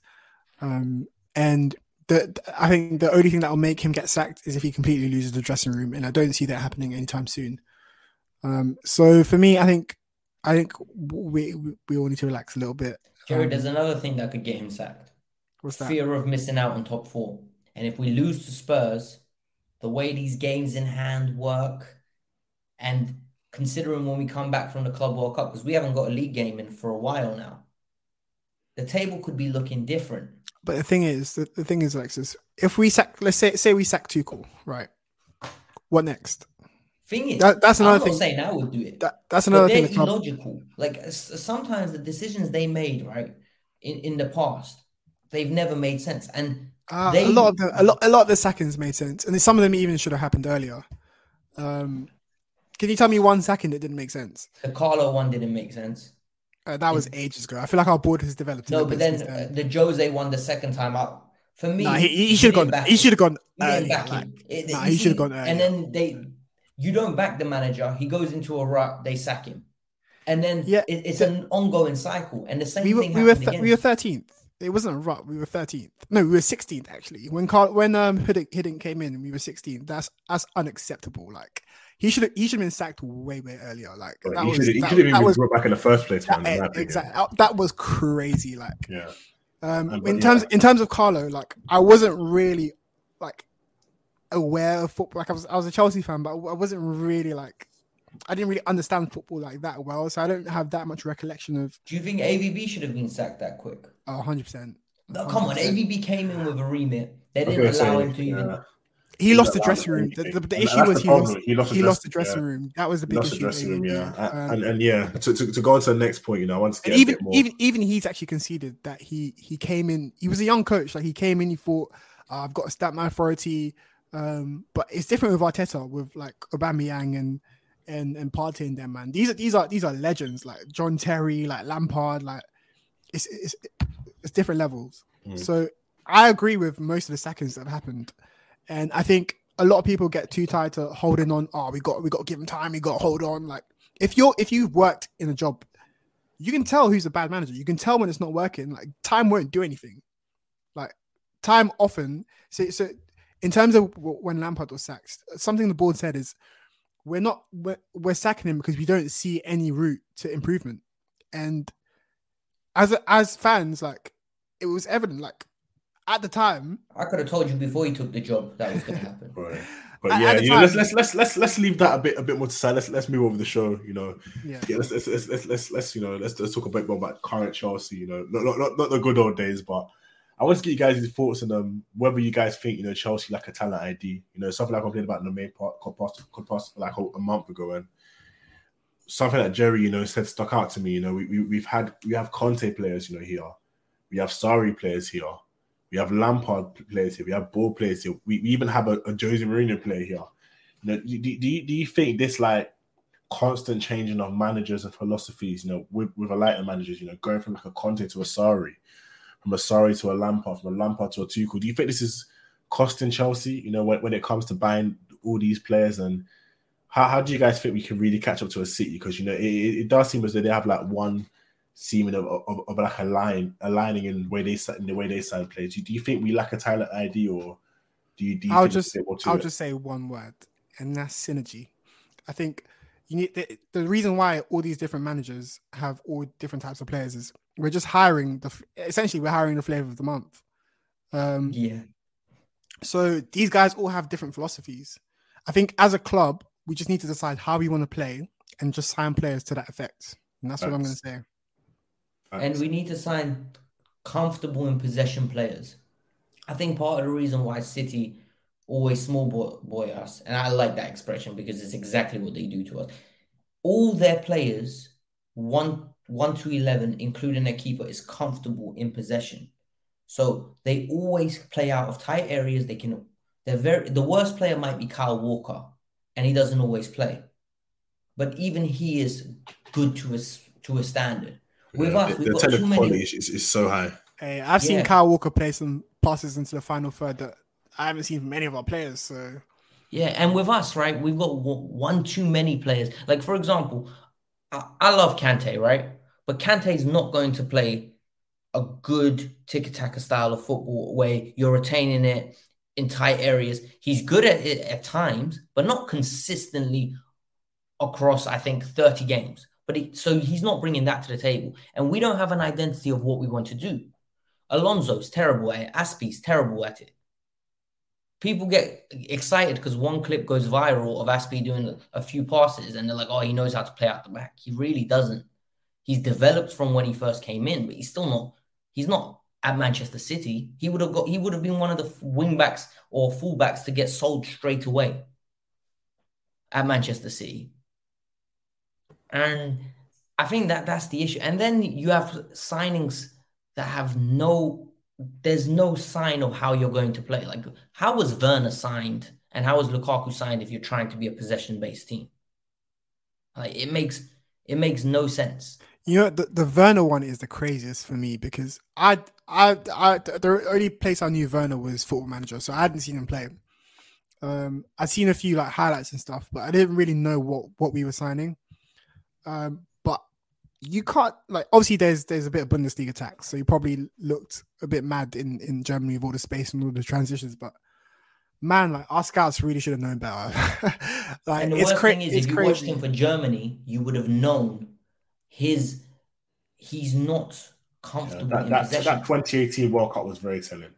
S6: um, and the I think the only thing that will make him get sacked is if he completely loses the dressing room, and I don't see that happening anytime soon. Um, so for me, I think I think we we, all need to relax a little bit.
S5: Jerry,
S6: Um,
S5: there's another thing that could get him sacked.
S6: What's that?
S5: Fear of missing out on top four. And if we lose to Spurs, the way these games in hand work, and considering when we come back from the Club World Cup, because we haven't got a league game in for a while now, the table could be looking different.
S6: But the thing is, the, the thing is, Alexis, if we sack, let's say, say we sack Tuchel, right? What next?
S5: Thing is,
S6: That- that's another
S5: I'm
S6: thing.
S5: not saying I would do it.
S6: That, that's another thing.
S5: illogical. Like sometimes the decisions they made, right, in, in the past, they've never made sense. And
S6: Uh,
S5: they
S6: a lot of the a lot a lot of the seconds made sense, and some of them even should have happened earlier. Um, can you tell me one second that didn't make sense?
S5: the Carlo one didn't make sense.
S6: Uh, that was ages ago. I feel like our board has developed.
S5: No, but then uh, the Jose one the second time out. For me,
S6: Nah, he, he should have gone. He should have gone early.
S5: back
S6: like.
S5: It-
S6: nah, he should have gone early.
S5: And then they, you don't back the manager. He goes into a rut. They sack him, and then
S6: Yeah,
S5: it, it's an ongoing cycle. And the same
S6: we were
S5: thing
S6: we were th-
S5: again.
S6: we were thirteenth. It wasn't a rut. We were thirteenth. No, we were sixteenth actually. When Carl when um Hiddink, Hiddink came in, we were sixteenth. That's that's unacceptable. Like he should have he should have been sacked way way earlier. Like
S4: But
S6: that
S4: he
S6: was
S4: should he should have
S6: that
S4: even
S6: was
S4: brought back in the first place, man. in my
S6: that,
S4: opinion.
S6: exactly that was crazy. Like
S4: Yeah.
S6: um,
S4: And-
S6: in
S4: but
S6: terms
S4: yeah.
S6: in terms of Carlo, like I wasn't really like aware of football. Like I was I was a Chelsea fan, but I wasn't really like I didn't really understand football like that well, so I don't have that much recollection of.
S5: Do you think AVB should have been sacked that quick?
S6: Oh, 100 percent.
S5: Come on, AVB came in with a remit. They didn't
S4: gonna
S5: allow
S4: say,
S5: him to even.
S4: yeah.
S6: He lost the dressing room. The, the, the issue was
S4: the
S6: he lost.
S4: He lost the
S6: he lost the dressing
S4: yeah.
S6: room. That was the
S4: He
S6: big
S4: lost the
S6: issue.
S4: dressing room, yeah.
S6: Um,
S4: and, and yeah, to, to, to go on to the next point, you know, I want to
S6: and
S4: get a
S6: even even even he's actually conceded that he he came in. He was a young coach. Like he came in, he thought, uh, "I've got to stamp my authority." Um, but it's different with Arteta, with like Aubameyang and and and Partey and them. Man, these are these are these are legends like John Terry, like Lampard. Like it's it's it's different levels.
S4: Mm.
S6: So I agree with most of the seconds that have happened, and I think a lot of people get too tired to holding on. Oh, we got we got to give him time. We got to hold on. Like if you're if you've worked in a job, you can tell who's a bad manager. You can tell when it's not working. Like time won't do anything. Like time often. So so in terms of when Lampard was sacked, something the board said is we're not we're, we're sacking him because we don't see any route to improvement. And as as fans, like it was evident. Like at the time,
S5: I could have told you before he took the job that was going to happen.
S4: Right. But
S6: At-
S4: yeah,
S6: at the
S4: you know, let's, let's let's let's let's leave that a bit a bit more to side. Let's let's move over the show. You know,
S6: Yeah.
S4: let's, let's let's let's let's let's you know let's let's talk a bit more about current Chelsea. You know, not not not, not the good old days, but I want to get you guys' thoughts on um whether you guys think you know Chelsea like a talent ID. You know, something like I complained about in the main part could pass could pass like a, a month ago, and something that Jerry you know said stuck out to me. You know, we, we we've had we have Conte players you know here, we have Sarri players here. We have Lampard players here. We have Ball players here. We, we even have a, a Jose Mourinho player here. You know, do, do, do you, do you think this like constant changing of managers and philosophies, you know, with, with a lighter managers, you know, going from like a Conte to a Sarri, from a Sarri to a Lampard, from a Lampard to a Tuchel, do you think this is costing Chelsea, you know, when, when it comes to buying all these players and how, how do you guys think we can really catch up to a City? Because you know, it, it it does seem as though they have like one seeming of, of, of like a line, aligning in the way they si- in the way they sign players. Do you, do you think we lack a talent ID, or do you? Do you
S6: I'll just
S4: a bit more to
S6: I'll
S4: it?
S6: just say one word, and that's synergy. I think you need the, the reason why all these different managers have all different types of players is we're just hiring the essentially we're hiring the flavor of the month. Um,
S5: Yeah.
S6: So these guys all have different philosophies. I think as a club, we just need to decide how we want to play and just sign players to that effect. And that's what I'm going to say.
S5: And we need to sign comfortable in possession players. I think part of the reason why City always small boy, boy us, and I like that expression because it's exactly what they do to us. All their players, one one to eleven, including their keeper, is comfortable in possession. So they always play out of tight areas. They can. They're very. The worst player might be Kyle Walker, and he doesn't always play. But even he is good to a to a standard. With
S4: Yeah,
S5: us,
S4: the,
S5: we've
S4: the
S5: got
S4: technical
S5: too many.
S4: quality is, is, is so high.
S6: Hey, I've seen
S5: Yeah.
S6: Kyle Walker play some passes into the final third that I haven't seen from any of our players. So
S5: Yeah, and with us, right, we've got one one too many players. Like for example, I, I love Kante, right? But Kante is not going to play a good tiki-taka style of football where you're retaining it in tight areas. He's good at it at times, but not consistently across, I think, 30 games. But so he's not bringing that to the table. And we don't have an identity of what we want to do. Alonso's terrible at it. Azpi's terrible at it. People get excited because one clip goes viral of Aspi doing a few passes and they're like, oh, he knows how to play out the back. He really doesn't. He's developed from when he first came in, but he's still not, he's not at Manchester City. He would have got, he would have been one of the wing backs or fullbacks to get sold straight away at Manchester City. And I think that that's the issue. And then you have signings that have no, there's no sign of how you're going to play. Like, how was Werner signed and how was Lukaku signed if you're trying to be a possession based team? Like, it makes it makes no sense.
S6: You know, the, the Werner one is the craziest for me because I, I, I, the only place I knew Werner was Football Manager, so I hadn't seen him play. Um, I'd seen a few like highlights and stuff, but I didn't really know what what we were signing. Um, but you can't like obviously there's there's a bit of Bundesliga tax, so you probably looked a bit mad in in Germany with all the space and all the transitions, but man, like our scouts really should have known better. like
S5: and the
S6: it's
S5: worst
S6: cra-
S5: thing is,
S6: it's
S5: if you
S6: crazy.
S5: watched him for Germany, you would have known his he's not comfortable
S4: That,
S5: in
S4: that,
S5: possession.
S4: that 2018 World Cup was very telling.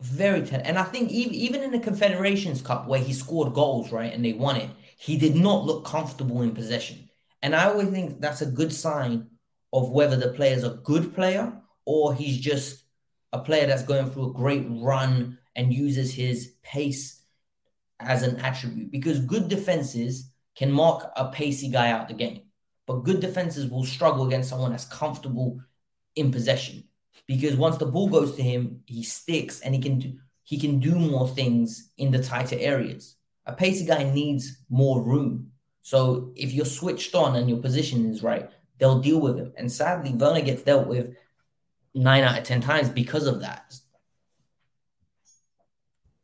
S5: Very telling. And I think even, even in the Confederations Cup where he scored goals, right, and they won it, he did not look comfortable in possession. And I always think that's a good sign of whether the player's a good player or he's just a player that's going through a great run and uses his pace as an attribute. Because good defenses can mark a pacey guy out the game, but good defenses will struggle against someone that's comfortable in possession because once the ball goes to him, he sticks and he can do he can do more things in the tighter areas. A pacey guy needs more room. So if you're switched on and your position is right, they'll deal with him. And sadly, Werner gets dealt with nine out of ten times because of that.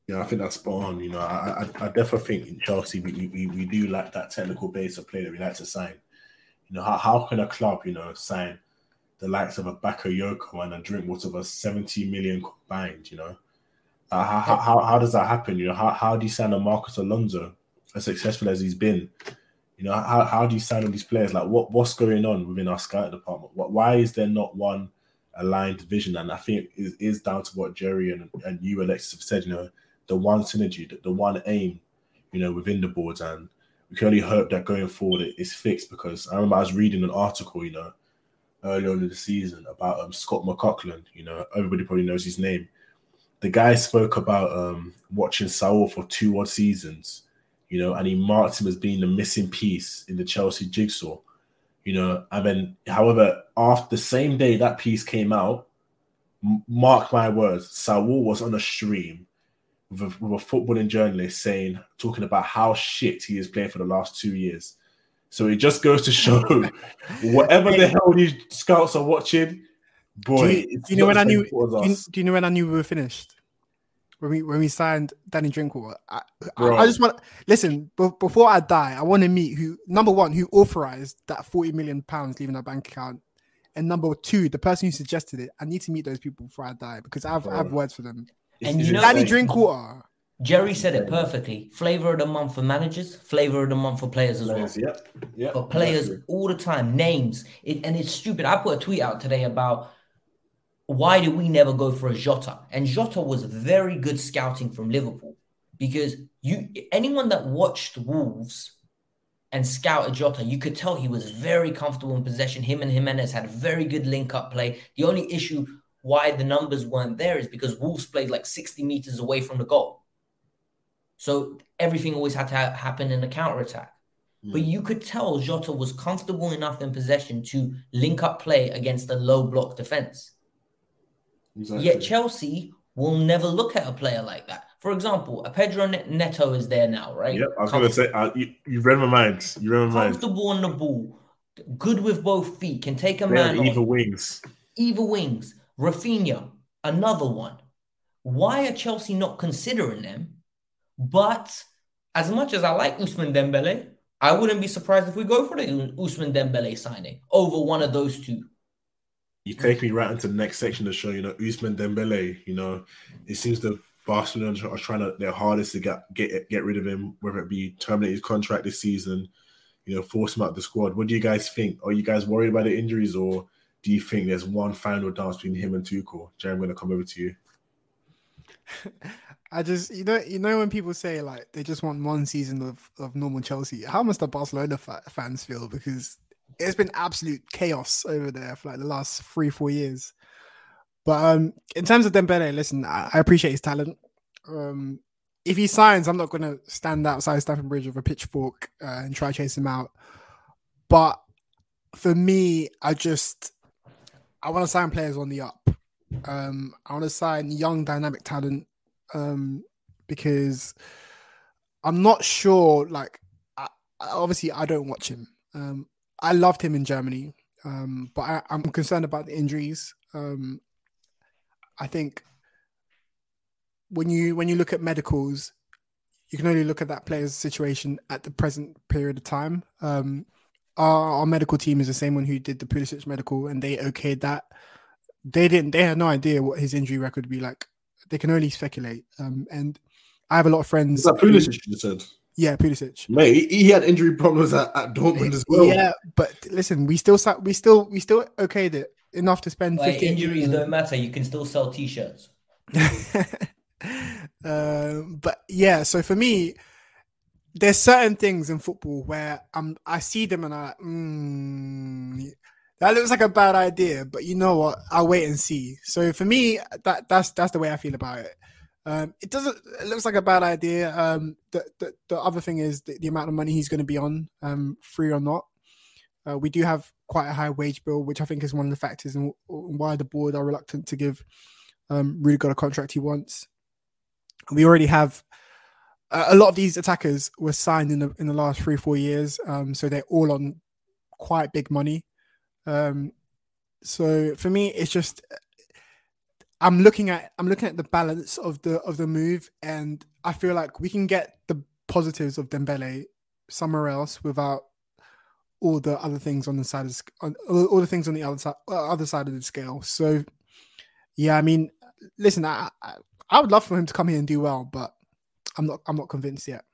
S4: Yeah, I think that's spot on. You know, I, I, I definitely think in Chelsea we, we, we do like that technical base of play that we like to sign. You know, how, how can a club, you know, sign the likes of a Bakayoko and a Drinkwater of a 70 million combined, you know? Uh, how, how, how, how does that happen? You know, how, how do you sign a Marcos Alonso as successful as he's been? You know, how, how do you sign all these players? Like, what what's going on within our scout department? What, why is there not one aligned vision? And I think it is down to what Jerry and, and you, Alexis, have said, you know, the one synergy, the, the one aim, you know, within the boards. And we can only hope that going forward it is fixed because I remember I was reading an article, you know, early on in the season about um, Scott McLachlan. You know, everybody probably knows his name. The guy spoke about um, watching Saul for two odd seasons, you know, and he marked him as being the missing piece in the Chelsea jigsaw, you know. And then, however, after the same day that piece came out, m- mark my words, Saul was on a stream with a, with a footballing journalist saying, talking about how shit he is playing for the last two years. So it just goes to show whatever the hell these scouts are watching, boy.
S6: do you, do you know when I knew? Do you, do you know when I knew we were finished? When we when we signed Danny Drinkwater, I, I, I just want listen. Be, before I die, I want to meet who number one who authorized that forty million pounds leaving our bank account, and number two, the person who suggested it. I need to meet those people before I die because I have, I have words for them.
S5: And you know,
S6: Danny Drinkwater.
S5: Jerry said it perfectly. Flavor of the month for managers, flavor of the month for players as well.
S4: Yep. Yep.
S5: But players all the time, names. It, and it's stupid. I put a tweet out today about why did we never go for a Jota? And Jota was very good scouting from Liverpool because you anyone that watched Wolves and scouted Jota, you could tell he was very comfortable in possession. Him and Jimenez had very good link up play. The only issue why the numbers weren't there is because Wolves played like 60 meters away from the goal. So everything always had to ha- happen in a counter attack. Hmm. But you could tell Jota was comfortable enough in possession to link up play against a low block defense.
S4: Exactly.
S5: Yet Chelsea will never look at a player like that. For example, a Pedro Neto is there now, right?
S4: Yeah, I was going to say, uh, you, you read my mind. You read my mind.
S5: Comfortable on the ball, good with both feet, can take a
S4: They
S5: man on.
S4: wings.
S5: Either wings. Raphinha, another one. Why are Chelsea not considering them? But as much as I like Ousmane Dembele, I wouldn't be surprised if we go for the Ousmane Dembele signing over one of those two.
S4: You take me right into the next section of the show, you know, Ousmane Dembele, you know, it seems the Barcelona are trying to their hardest to get get get rid of him, whether it be terminate his contract this season, you know, force him out the squad. What do you guys think? Are you guys worried about the injuries or do you think there's one final dance between him and Tuchel? Jerry, I'm gonna come over to you.
S6: I just you know you know when people say like they just want one season of, of normal Chelsea. How must the Barcelona fa- fans feel because it's been absolute chaos over there for like the last three four years. But um, in terms of Dembele, listen, I, I appreciate his talent. Um, if he signs, I'm not going to stand outside Stamford Bridge with a pitchfork uh, and try to chase him out. But for me, I just I want to sign players on the up. Um, I want to sign young, dynamic talent um, because I'm not sure. Like, I, obviously, I don't watch him. Um, I loved him in Germany. Um, but I, I'm concerned about the injuries. Um, I think when you when you look at medicals, you can only look at that player's situation at the present period of time. Um, our, our medical team is the same one who did the Pulisic medical, and they okayed that. They didn't. They had no idea what his injury record would be like. They can only speculate. Um, and I have a lot of friends.
S4: Is that Pulisic you said?
S6: Yeah, Pulisic.
S4: Mate, he, he had injury problems at, at Dortmund as well.
S6: Yeah, but listen, we still sat, we still we still okayed it enough to spend.
S5: Like
S6: 15
S5: injuries don't matter. You can still sell t-shirts.
S6: Um, but yeah, so for me, there's certain things in football where I'm I see them and I like, mm, that looks like a bad idea, but you know what? I'll wait and see. So for me, that that's that's the way I feel about it. Um, it doesn't. It looks like a bad idea. Um, the, the the other thing is the, the amount of money he's going to be on, um, free or not. Uh, we do have quite a high wage bill, which I think is one of the factors in why the board are reluctant to give um, Rudiger a contract he wants. We already have a lot of these attackers were signed in the in the last three four years, um, so they're all on quite big money. Um, so for me, it's just I'm looking at I'm looking at the balance of the of the move, and I feel like we can get the positives of Dembele somewhere else without all the other things on the side of on all the things on the other side uh, other side of the scale. So yeah, I mean, listen, I, I I would love for him to come here and do well, but I'm not I'm not convinced yet.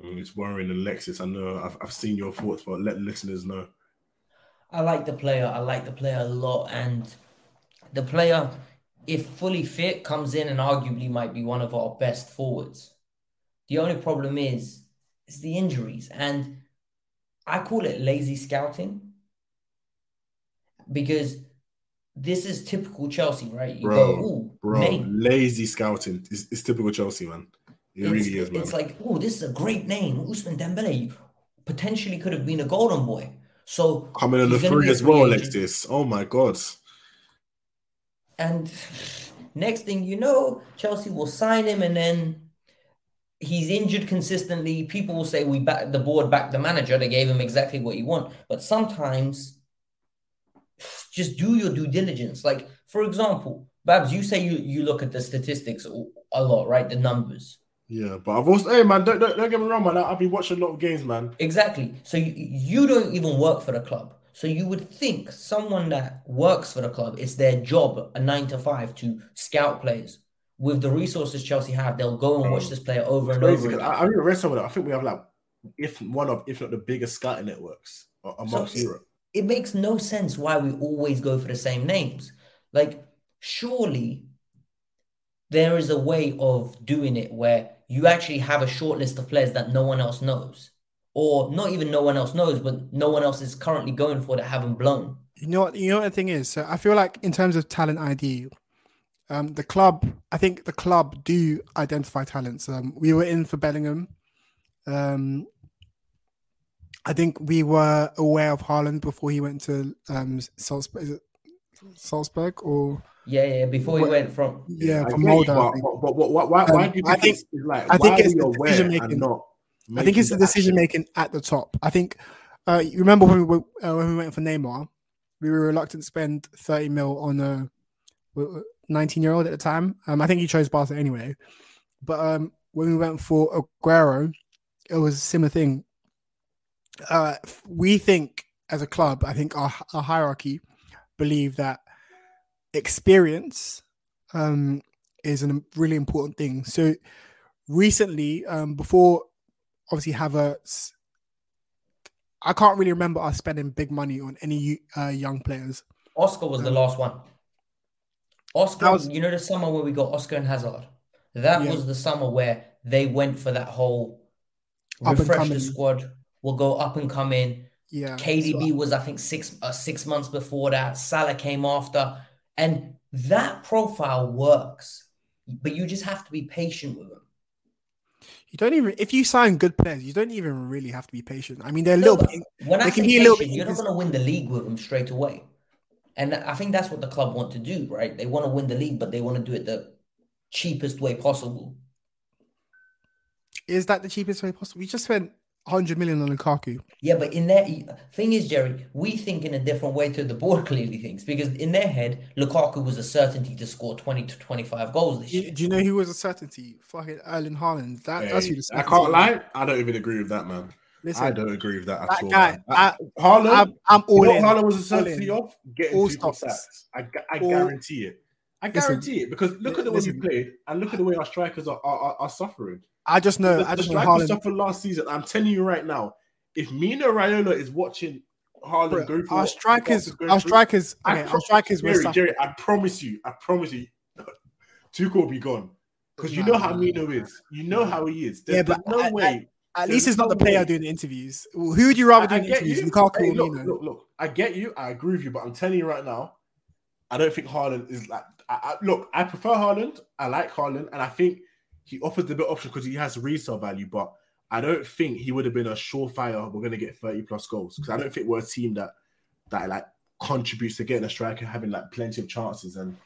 S4: It's worrying Alexis. I know I've, I've seen your thoughts, but let listeners know.
S5: I like the player. I like the player a lot, and the player, if fully fit, comes in and arguably might be one of our best forwards. The only problem is is the injuries, and I call it lazy scouting because this is typical Chelsea, right? You
S4: Bro,
S5: go,
S4: bro,
S5: name.
S4: lazy scouting. It's, it's typical Chelsea, man. It
S5: It's,
S4: really is, man.
S5: it's like, oh, this is a great name. Ousmane Dembele potentially could have been a golden boy. So
S4: Coming on the free as well. Alexis. Oh my god.
S5: And next thing you know, Chelsea will sign him, and then he's injured consistently. People will say we back the board back the manager. They gave him exactly what he want. But sometimes, just do your due diligence. Like for example, Babs, you say you you look at the statistics a lot, right? The numbers.
S4: Yeah, but I've also, hey man, don't, don't, don't get me wrong, man. I've been watching a lot of games, man.
S5: Exactly. So you, you don't even work for the club. So you would think someone that works for the club, it's their job, a nine to five, to scout players. With the resources Chelsea have, they'll go and watch um, this player over and over again.
S4: I, I read some of that. I think we have like, if one of, if not the biggest scouting networks amongst
S5: So
S4: Europe.
S5: It makes no sense why we always go for the same names. Like, surely there is a way of doing it where you actually have a short list of players that no one else knows. Or not even no one else knows, but no one else is currently going for that haven't blown.
S6: You know what? You know what the thing is. So I feel like in terms of talent ID, um, the club. I think the club do identify talents. Um, we were in for Bellingham. Um, I think we were aware of Haaland before he went to um, Salzburg. Is it Salzburg or
S5: Yeah, yeah. Before he
S6: What-
S5: went from
S6: yeah,
S4: I
S6: from
S4: get
S6: Molde.
S4: But,
S6: think.
S4: but, but, but why, why, why
S6: Um,
S4: do you
S6: I
S4: think,
S6: think-
S4: it's, it's like,
S6: I think
S4: why
S6: it's
S4: are we aware
S6: decision-making.
S4: and not
S6: I think it's the decision making at the top. I think uh, you remember when we were, uh, when we went for Neymar, we were reluctant to spend thirty mil on a nineteen year old at the time. Um, I think he chose Barca anyway, but um, when we went for Aguero, it was a similar thing. Uh, we think as a club, I think our, our hierarchy believe that experience um, is a really important thing. So recently, um, before obviously Havertz, I can't really remember us spending big money on any uh, young players.
S5: Oscar was the last one. Oscar,
S6: was-
S5: you know, the summer where we got Oscar and Hazard. That
S6: Yeah.
S5: was the summer where they went for that whole refresh the squad. We'll go up and come in.
S6: Yeah,
S5: KDB was, I think, six uh, six months before that. Salah came after, and that profile works. But you just have to be patient with them.
S6: You don't even if you sign good players, you don't even really have to be patient. I mean, they're a little bit.
S5: when I
S6: they
S5: say
S6: can be a little
S5: patient, you're not going to win the league with them straight away. And I think that's what the club want to do, right? They want to win the league, but they want to do it the cheapest way possible.
S6: Is that the cheapest way possible? We just spent 100 million on Lukaku.
S5: Yeah, but in their thing is, Jerry, we think in a different way to the board clearly thinks because in their head, Lukaku was a certainty to score 20 to 25 goals this
S6: You-
S5: year.
S6: Do you know who was a certainty? Fucking Erling Haaland. That, that's who the
S4: I can't lie. I don't even agree with that, man.
S6: Listen,
S4: I don't agree with that at
S6: that
S4: all.
S6: guy. I- uh,
S4: Haaland,
S6: I'm- I'm
S4: you
S6: all
S4: know what
S6: in.
S4: Haaland was a certainty of getting
S6: All
S4: people
S6: stops.
S4: sacks. I, I
S6: All-
S4: guarantee it. I
S6: Listen,
S4: guarantee it because look at the way
S6: listen.
S4: we played and look at the way our strikers are are, are, are suffering.
S6: I just know.
S4: the,
S6: I just know
S4: strikers suffered last season. I'm telling you right now, if Mino Raiola is watching Haaland
S6: Bro,
S4: go
S6: our strikers,
S4: Lukaku's
S6: our strikers,
S4: I
S6: okay, our strikers were
S4: Jerry,
S6: suffering.
S4: Jerry, I promise you, I promise you, Tuchel will be gone because you
S6: Nah,
S4: know how
S6: nah,
S4: Mino is. You know how he is. There's,
S6: Yeah, but
S4: no
S6: I- I-
S4: way.
S6: At
S4: There's
S6: least it's not
S4: no
S6: the player
S4: way.
S6: doing the interviews. Who would you rather
S4: I, I
S6: do the interviews,
S4: you.
S6: Lukaku
S4: Hey, look, look, look. I get you. I agree with you, but I'm telling you right now, I don't think Haaland is like. I, I, look, I prefer Haaland. I like Haaland, and I think he offers the better option because he has resale value. But I don't think he would have been a surefire. We're going to get 30 plus goals because I don't think we're a team that that like contributes to getting a striker having like plenty of chances. And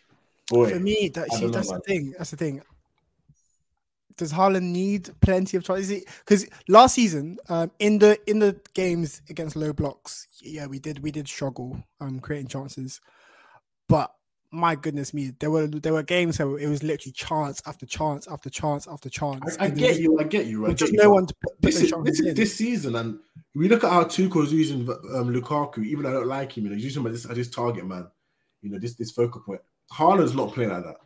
S4: boy,
S6: For me, that, see,
S4: know,
S6: that's
S4: man.
S6: the thing. That's the thing. Does Haaland need plenty of chances? Because last season, um, in the in the games against low blocks, yeah, we did we did struggle um creating chances, but my goodness me, there were there were games where it was literally chance after chance after chance after chance.
S4: I, I get
S6: was-
S4: you. I get you. I
S6: there was
S4: get
S6: just
S4: you,
S6: no one to put,
S4: This is, this is this season, and we look at how Tuchel's using um, Lukaku. Even though I don't like him, you know, he's using him as this, as this target man. You know, this this focal point. Haaland's not playing like that.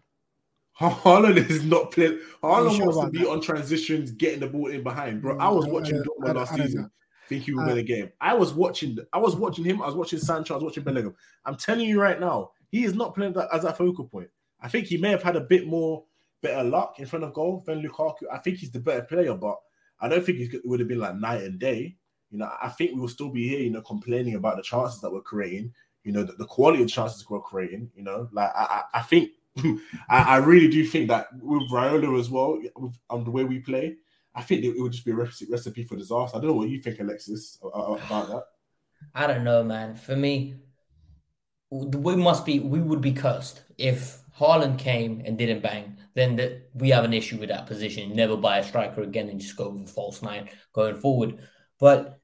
S4: Ha- Haaland is not playing. Haaland
S6: sure
S4: wants to be
S6: that?
S4: on transitions, getting the ball in behind. Bro,
S6: Mm,
S4: I was watching
S6: I-
S4: Dortmund
S6: I-
S4: last season,
S6: know.
S4: think he would
S6: Uh,
S4: win a game. I was watching. I was watching him. I was watching Sancho. I was watching Bellingham. I'm telling you right now, he is not playing that as a focal point. I think he may have had a bit more better luck in front of goal than Lukaku. I think he's the better player, but I don't think it would have been like night and day. You know, I think we will still be here, you know, complaining about the chances that we're creating. You know, the, the quality of chances we're creating. You know, like I, I, I think, I, I really do think that with Raiola as well, with um, the way we play, I think it, it would just be a recipe, for disaster. I don't know what you think, Alexis, about that.
S5: I don't know, man. For me, we must be we would be cursed if Haaland came and didn't bang. Then that we have an issue with that position. Never buy a striker again and just go with a false nine going forward. But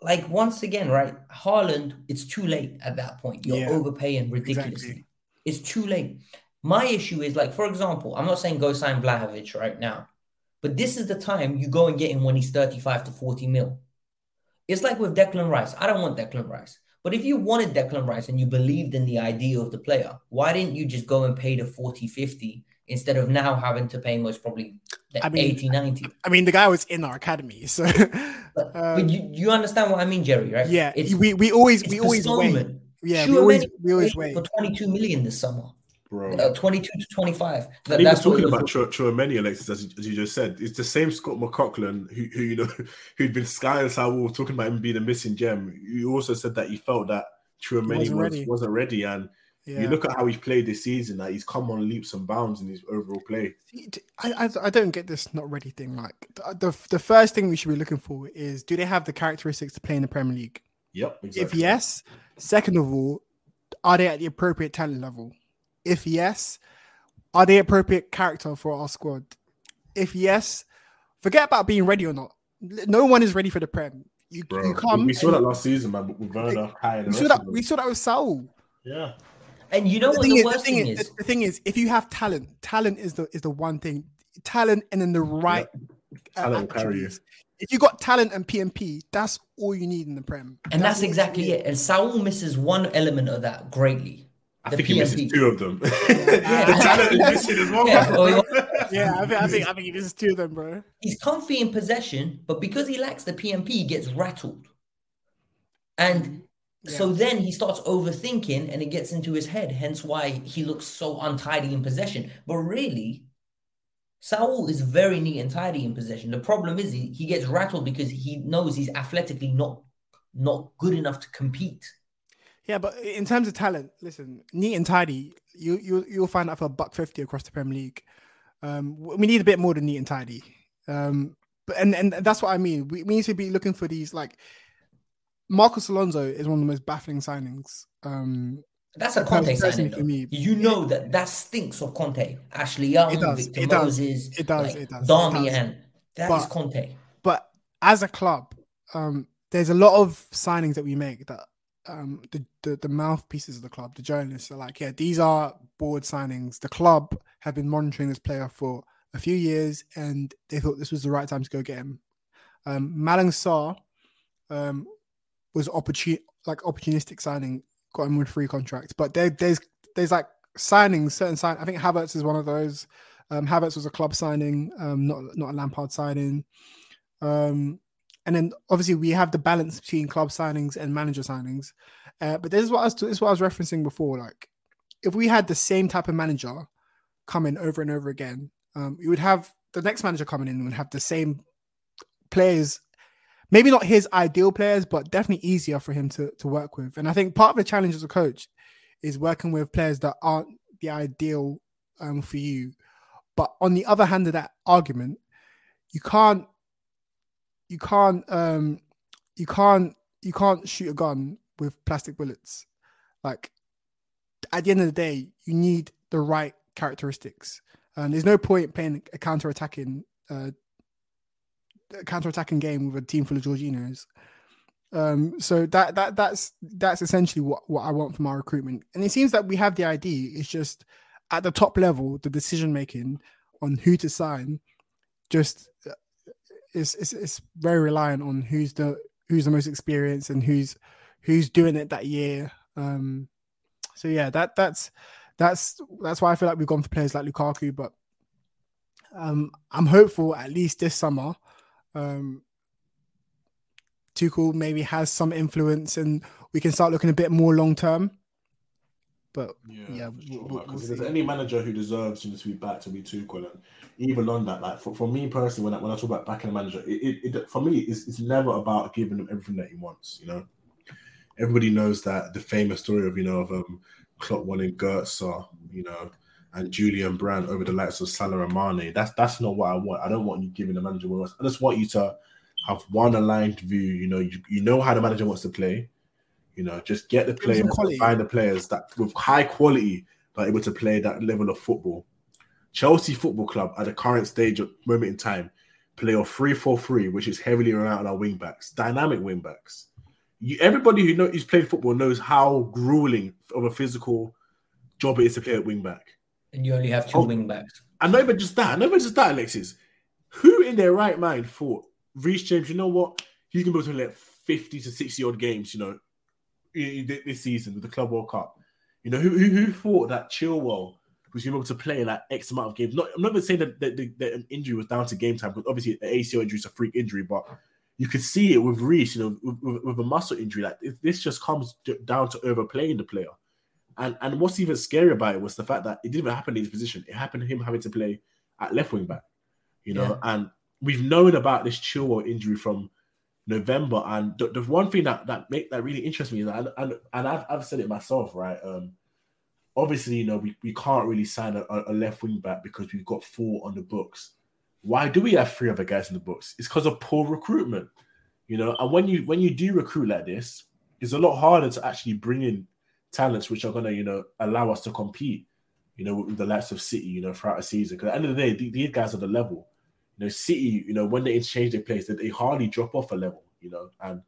S5: like once again, right? Haaland, it's too late at that point. You're
S6: Yeah,
S5: overpaying ridiculously.
S6: exactly.
S5: It's too late. My issue is like, for example, I'm not saying go sign Vlahovic right now, but this is the time you go and get him when he's 35 to 40 mil. It's like with Declan Rice. I don't want Declan Rice. But if you wanted Declan Rice and you believed in the idea of the player, why didn't you just go and pay the 40, 50 instead of now having to pay most probably the
S6: I mean,
S5: 80, 90?
S6: I mean, the guy was in our academy, so
S5: But,
S6: um,
S5: but you, you understand what I mean, Jerry, right?
S6: yeah,
S5: It's,
S6: we we always we always wait. Yeah, we always we always wait.
S5: for 22 million this summer.
S4: Bro.
S5: Uh, 22 to 25. That-
S4: And
S5: that's
S4: talking
S5: it was.
S4: about Chua Tchouameni, Alexis, as you, as you just said, it's the same Scott McLachlan who, who you know who'd been skying Saul talking about him being a missing gem. You also said that he felt that Tchouameni
S6: wasn't
S4: was,
S6: ready.
S4: wasn't ready, and
S6: Yeah.
S4: you look at how he's played this season. That he's come on leaps and bounds in his overall play.
S6: I, I I don't get this not ready thing. Like the, the the first thing we should be looking for is do they have the characteristics to play in the Premier League?
S4: Yep,
S6: If yes, second of all, are they at the appropriate talent level? If yes, are they appropriate character for our squad? If yes, forget about being ready or not. No one is ready for the Prem. You,
S4: Bro,
S6: you come.
S4: we saw that last season, man, with Werner, Kai, and the
S6: we saw that. We saw that with Saul.
S4: Yeah.
S5: And you know
S6: the
S5: what
S6: thing
S5: the
S6: is,
S5: worst
S6: the thing
S5: thing
S6: is,
S5: is?
S6: the thing is, if you have talent, talent is the is the one thing. Talent and then the right uh,
S4: Talent will carry you.
S6: attributes. If you got talent and PMP, that's all you need in the Prem.
S5: And that's,
S6: all you
S5: exactly it. And Saul misses one element of that greatly.
S4: I
S5: the
S4: think he misses two of them.
S5: Yeah.
S4: the talent is missing as well.
S5: Yeah,
S6: Yeah, I think I think I think this is two of them, bro.
S5: He's comfy in possession, but because he lacks the PMP, he gets rattled. And so then he starts overthinking and it gets into his head, hence why he looks so untidy in possession. But really, Saul is very neat and tidy in possession. The problem is he, he gets rattled because he knows he's athletically not not good enough to compete.
S6: Yeah, but in terms of talent, listen, neat and tidy, you you you'll find that for a buck fifty across the Premier League. Um, we need a bit more than neat and tidy. Um, but and and that's what I mean. We, we need to be looking for these like Marcos Alonso is one of the most baffling signings. Um,
S5: That's a Conte signing.
S6: for me.
S5: You know that that stinks of Conte. Ashley Young,
S6: It does,
S5: Victor
S6: it does,
S5: Moses,
S6: it does,
S5: like
S6: it does, it
S5: Darmian.
S6: does.
S5: That is
S6: But-
S5: Conte.
S6: but as a club, um, there's a lot of signings that we make that um, the, the the mouthpieces of the club, the journalists are like, yeah, these are board signings. The club have been monitoring this player for a few years, and they thought this was the right time to go get him. Um, Malang Sarr um, was opportun like opportunistic signing, got him with free contract. But there, there's there's like signings, certain sign. I think Havertz is one of those. Um, Havertz was a club signing, um, not not a Lampard signing. Um, and then obviously we have the balance between club signings and manager signings. Uh, but this is what I was this is what I was referencing before. Like, if we had the same type of manager coming over and over again, um, you would have the next manager coming in would have the same players maybe not his ideal players, but definitely easier for him to, to work with. And I think part of the challenge as a coach is working with players that aren't the ideal um, for you. But on the other hand of that argument, you can't you can't um you can't you can't shoot a gun with plastic bullets. Like at the end of the day, you need the right characteristics. And there's no point playing a counter attacking uh, counter-attacking game with a team full of Jorginhos. Um, so that that that's that's essentially what, what I want from our recruitment. And it seems that we have the idea. It's just at the top level, the decision making on who to sign just is it's, it's very reliant on who's the who's the most experienced and who's who's doing it that year. Um, so yeah, that that's that's that's why I feel like we've gone for players like Lukaku, but um, I'm hopeful at least this summer um, Tuchel maybe has some influence, and we can start looking a bit more long term. But yeah, yeah
S4: sure, we'll, we'll if there's any manager who deserves you to be back to be Tuchel, and even on that, like for, for me personally, when I, when I talk about backing a manager, it, it, it for me it's, it's never about giving him everything that he wants. You know, everybody knows that the famous story of you know of um, Klopp wanting Götze, you know, and Julian Brandt over the likes of Salah and Mane. That's that's not what I want. I don't want you giving the manager what I just want you to have one aligned view. You know, you, you know how the manager wants to play. You know, just get the players, find the players that with high quality that are able to play that level of football. Chelsea Football Club at the current stage of moment in time play a 3-4-3, which is heavily reliant on our wing backs, dynamic wing backs. You, everybody who knows who's played football knows how grueling of a physical job it is to play at wing back.
S5: And you only have two oh, wing backs.
S4: And not even just that, not even just that, Alexis. Who in their right mind thought Reece James, you know what? He's gonna be able to let 50 to 60 odd games, you know, this season with the Club World Cup. You know, who who, who thought that Chilwell was able to play like X amount of games? Not, I'm not even saying that, that, that, that an injury was down to game time, because obviously the ACL injury is a freak injury, but you could see it with Reece, you know, with, with, with a muscle injury. Like this just comes down to overplaying the player. And and what's even scary about it was the fact that it didn't even happen in his position. It happened to him having to play at left wing back. You know, yeah. and we've known about this Chilwell injury from November. And the, the, one thing that that make that really interests me is and, and, and I've, I've said it myself, right? Um, obviously, you know, we, we can't really sign a, a left wing back because we've got four on the books. Why do we have three other guys in the books? It's because of poor recruitment, you know. And when you when you do recruit like this, it's a lot harder to actually bring in talents which are going to, you know, allow us to compete, you know, with the likes of City, you know, throughout a season. Because at the end of the day, these guys are the level. You know, City, you know, when they interchange their place, they hardly drop off a level, you know. And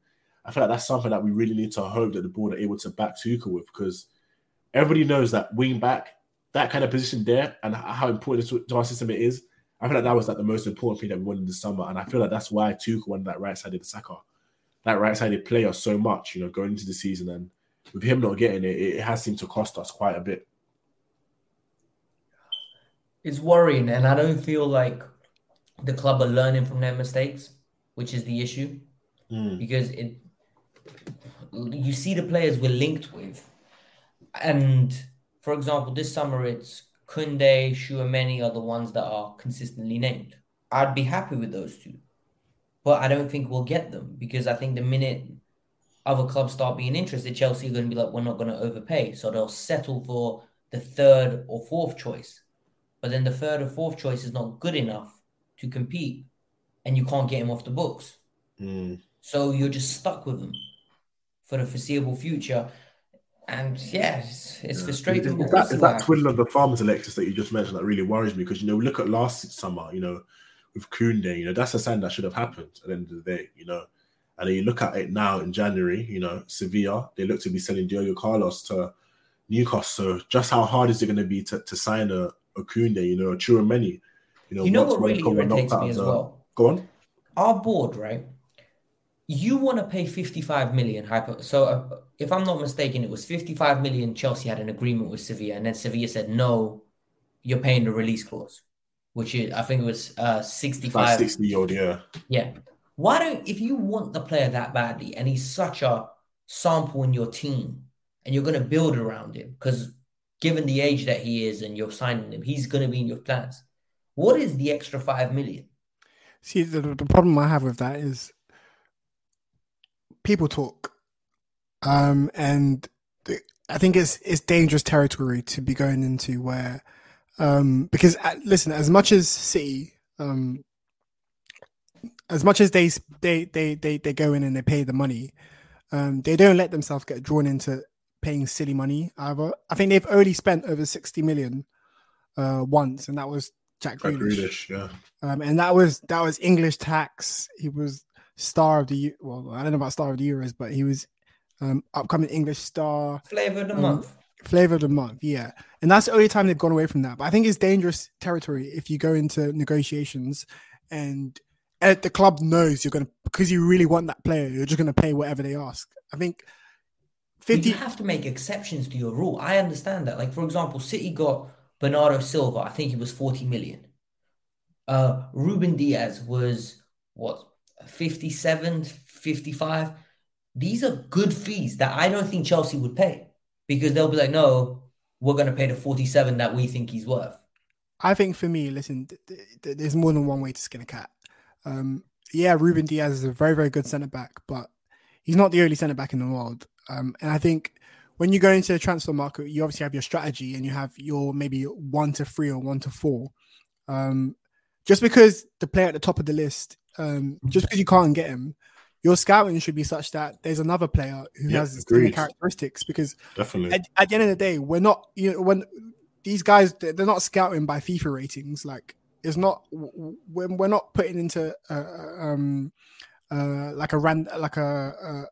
S4: I feel like that's something that we really need to hope that the board are able to back Tuchel with because everybody knows that wing back, that kind of position there, and how important to our system it is. I feel like that was like the most important thing that we wanted this summer, and I feel like that's why Tuchel wanted that right-sided Saka, that right-sided player so much, you know, going into the season. And with him not getting it, it has seemed to cost us quite a bit.
S5: It's worrying, and I don't feel like the club are learning from their mistakes, which is the issue. Mm. Because it, you see the players we're linked with, and for example, this summer it's Koundé, Tchouameni are the ones that are consistently named. I'd be happy with those two, but I don't think we'll get them because I think the minute other clubs start being interested, Chelsea are going to be like, we're not going to overpay. So they'll settle for the third or fourth choice. But then the third or fourth choice is not good enough to compete and you can't get him off the books. Mm. So you're just stuck with them for the foreseeable future. And yeah, it's, it's yeah. frustrating.
S4: It's, that, that twiddle of the farmers Alexis that you just mentioned that really worries me because, you know, look at last summer, you know, with Koundé. You know, that's a sign that should have happened at the end of the day. You know, and then you look at it now in January. You know, Sevilla they look to be selling Diego Carlos to Newcastle. So just how hard is it going to be to, to sign a, a Koundé? You know, a Tchouameni.
S5: You know, you know what really irritates me as well.
S4: Go on.
S5: Our board, right? You want to pay 55 million hyper. So, uh, if I'm not mistaken, it was 55 million. Chelsea had an agreement with Sevilla, and then Sevilla said, no, you're paying the release clause, which is, I think it was uh, 65.
S4: 60 odd, yeah.
S5: Yeah. Why don't, if you want the player that badly and he's such a sample in your team and you're going to build around him, because given the age that he is and you're signing him, he's going to be in your plans. What is the extra 5 million?
S6: See, the, the problem I have with that is people talk, um, and I think it's it's dangerous territory to be going into where, um, because uh, listen, as much as City, um, as much as they they they they they go in and they pay the money, um, they don't let themselves get drawn into paying silly money either. I think they've only spent over sixty million uh, once, and that was Jack Grealish.
S4: Grealish yeah.
S6: Um, and that was that was English tax. He was star of the well, I don't know about star of the Euros, but he was um, upcoming English star.
S5: Flavor of the um, month.
S6: Flavor of the month, yeah. And that's the only time they've gone away from that. But I think it's dangerous territory if you go into negotiations and the club knows you're going to because you really want that player, you're just going to pay whatever they ask. I think
S5: 50 you have to make exceptions to your rule. I understand that. Like for example, City got Bernardo Silva, I think he was 40 million. Uh Ruben Dias was what 57, 55. These are good fees that I don't think Chelsea would pay because they'll be like, no, we're going to pay the 47 that we think he's worth.
S6: I think for me, listen, th- th- there's more than one way to skin a cat. Um, yeah, Ruben Dias is a very, very good centre back, but he's not the only centre back in the world. Um, and I think when you go into the transfer market, you obviously have your strategy and you have your maybe one to three or one to four. Um, just because the player at the top of the list um, just because you can't get him, your scouting should be such that there's another player who yeah, has similar characteristics. Because
S4: definitely,
S6: at, at, the end of the day, we're not you know when these guys they're not scouting by FIFA ratings. Like it's not we're, we're not putting into uh, um uh like a rand like a,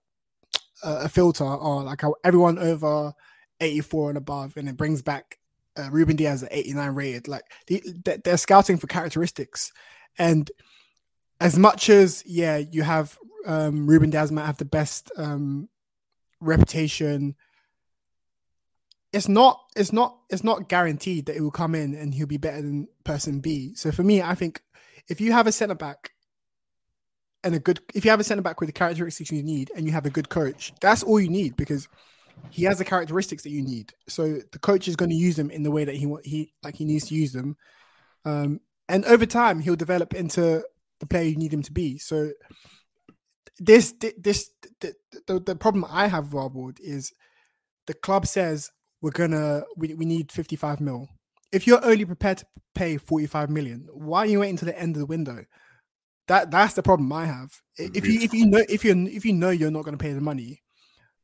S6: a, filter or like a, everyone over 84 and above, and it brings back uh, Ruben Dias at 89 rated. Like they're scouting for characteristics, and as much as yeah, you have um, Ruben Dias might have the best um, reputation. It's not. It's not. It's not guaranteed that it will come in and he'll be better than person B. So for me, I think if you have a centre back and a good, if you have a centre back with the characteristics you need and you have a good coach, that's all you need because he has the characteristics that you need. So the coach is going to use them in the way that he he like he needs to use them. Um, and over time, he'll develop into the player you need him to be. So this this the, the, the problem I have Rob is the club says we're gonna we, we need 55 mil. If you're only prepared to pay 45 million, why are you waiting to the end of the window? That that's the problem I have. If you if you know if you if you know you're not going to pay the money,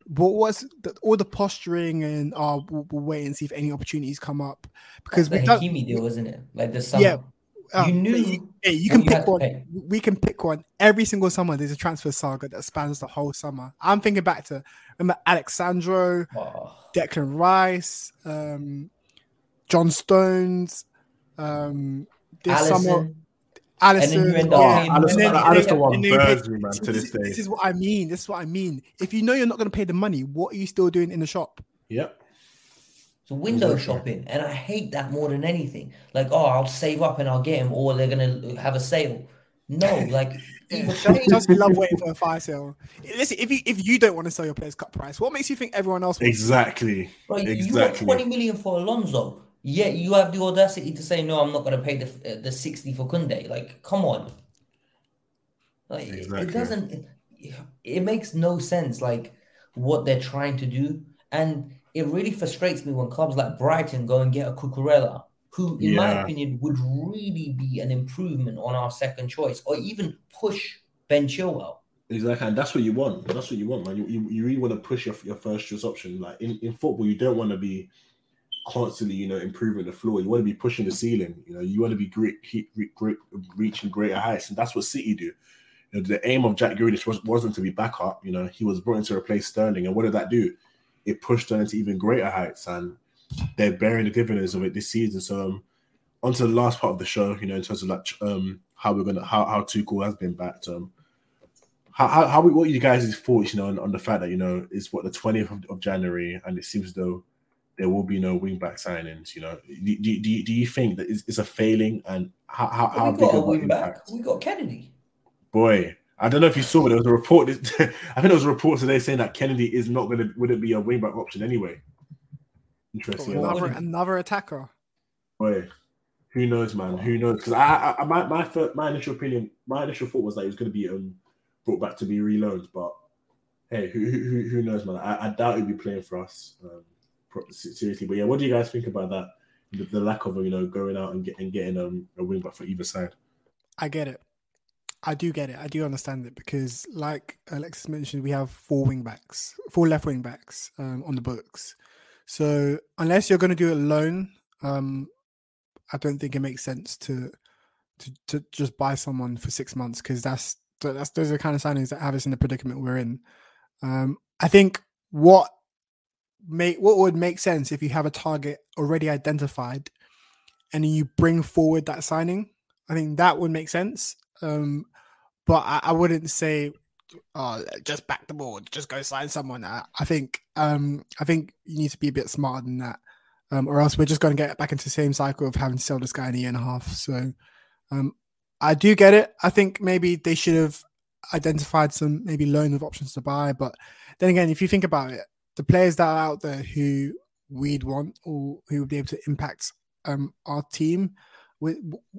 S6: what was the, all the posturing and oh we'll, we'll, wait and see if any opportunities come up
S5: because that's the Hakimi deal, wasn't it? Like the summer.
S6: Yeah,
S5: you um, knew you,
S6: you can pick one. We can pick one every single summer. There's a transfer saga that spans the whole summer. I'm thinking back to remember Alex Sandro, oh. Declan Rice, um, John Stones, um, this
S5: Alisson.
S6: summer. Alisson,
S5: and
S6: yeah.
S4: Alisson, Alisson one burns me, man, to this,
S6: this
S4: day.
S6: This is what I mean. This is what I mean. If you know you're not going to pay the money, what are you still doing in the shop?
S4: Yep.
S5: So window exactly. shopping, and I hate that more than anything. Like, oh, I'll save up and I'll get him, or they're gonna have a sale. No, like
S6: either just love waiting for a fire sale. Listen, if you if you don't want to sell your players cut price, what makes you think everyone else?
S4: Exactly.
S5: Right,
S4: exactly.
S5: You got twenty million for Alonso. Yeah, you have the audacity to say no. I'm not going to pay the uh, the sixty for Koundé." Like, come on. Like, exactly. it doesn't. It, it makes no sense. Like what they're trying to do, and it really frustrates me when clubs like Brighton go and get a Cucurella, who, in yeah. my opinion, would really be an improvement on our second choice, or even push Ben Chilwell.
S4: Exactly, and that's what you want. That's what you want, man. You, you, you really want to push your, your first choice option. Like in, in football, you don't want to be constantly, you know, improving the floor. You want to be pushing the ceiling. You know, you want to be great, great, great reaching greater heights, and that's what City do. You know, the aim of Jack Grealish was, wasn't to be backup. You know, he was brought in to replace Sterling, and what did that do? It pushed them into even greater heights, and they're bearing the dividends of it this season. So, um, on to the last part of the show. You know, in terms of like um how we're gonna how how Tuchel has been backed. Um, how how, how what you guys' thoughts? You know, on, on the fact that you know it's what the twentieth of, of January, and it seems though there will be no wing back signings. You know, do, do, do, do you think that it's, it's a failing and how how, how
S5: we
S4: big
S5: got a
S4: of
S5: wing back. We got Kennedy.
S4: Boy, I don't know if you saw, but there was a report. I think there was a report today saying that Kennedy is not going to wouldn't be a wing back option anyway. Interesting.
S6: Another, another attacker.
S4: Boy, who knows, man? Who knows? Because I, I, my my first, my initial opinion, my initial thought was that he was going to be um brought back to be reloaned, but hey, who who, who knows, man? I, I doubt he'll be playing for us um, pro- seriously. But yeah, what do you guys think about that? The, the lack of you know going out and, get, and getting um, a wing back for either side.
S6: I get it. I do get it. I do understand it because, like Alexis mentioned, we have four wing backs, four left wing backs um, on the books. So unless you're going to do it alone, um, I don't think it makes sense to to, to just buy someone for six months because that's that's those are the kind of signings that have us in the predicament we're in. Um, I think what make what would make sense if you have a target already identified and you bring forward that signing. I think that would make sense. Um, but I, I wouldn't say oh, just back the board, just go sign someone. I, I think um, I think you need to be a bit smarter than that, um, or else we're just going to get back into the same cycle of having to sell this guy in a year and a half. So um, I do get it. I think maybe they should have identified some maybe loan of options to buy. But then again, if you think about it, the players that are out there who we'd want or who would be able to impact um, our team,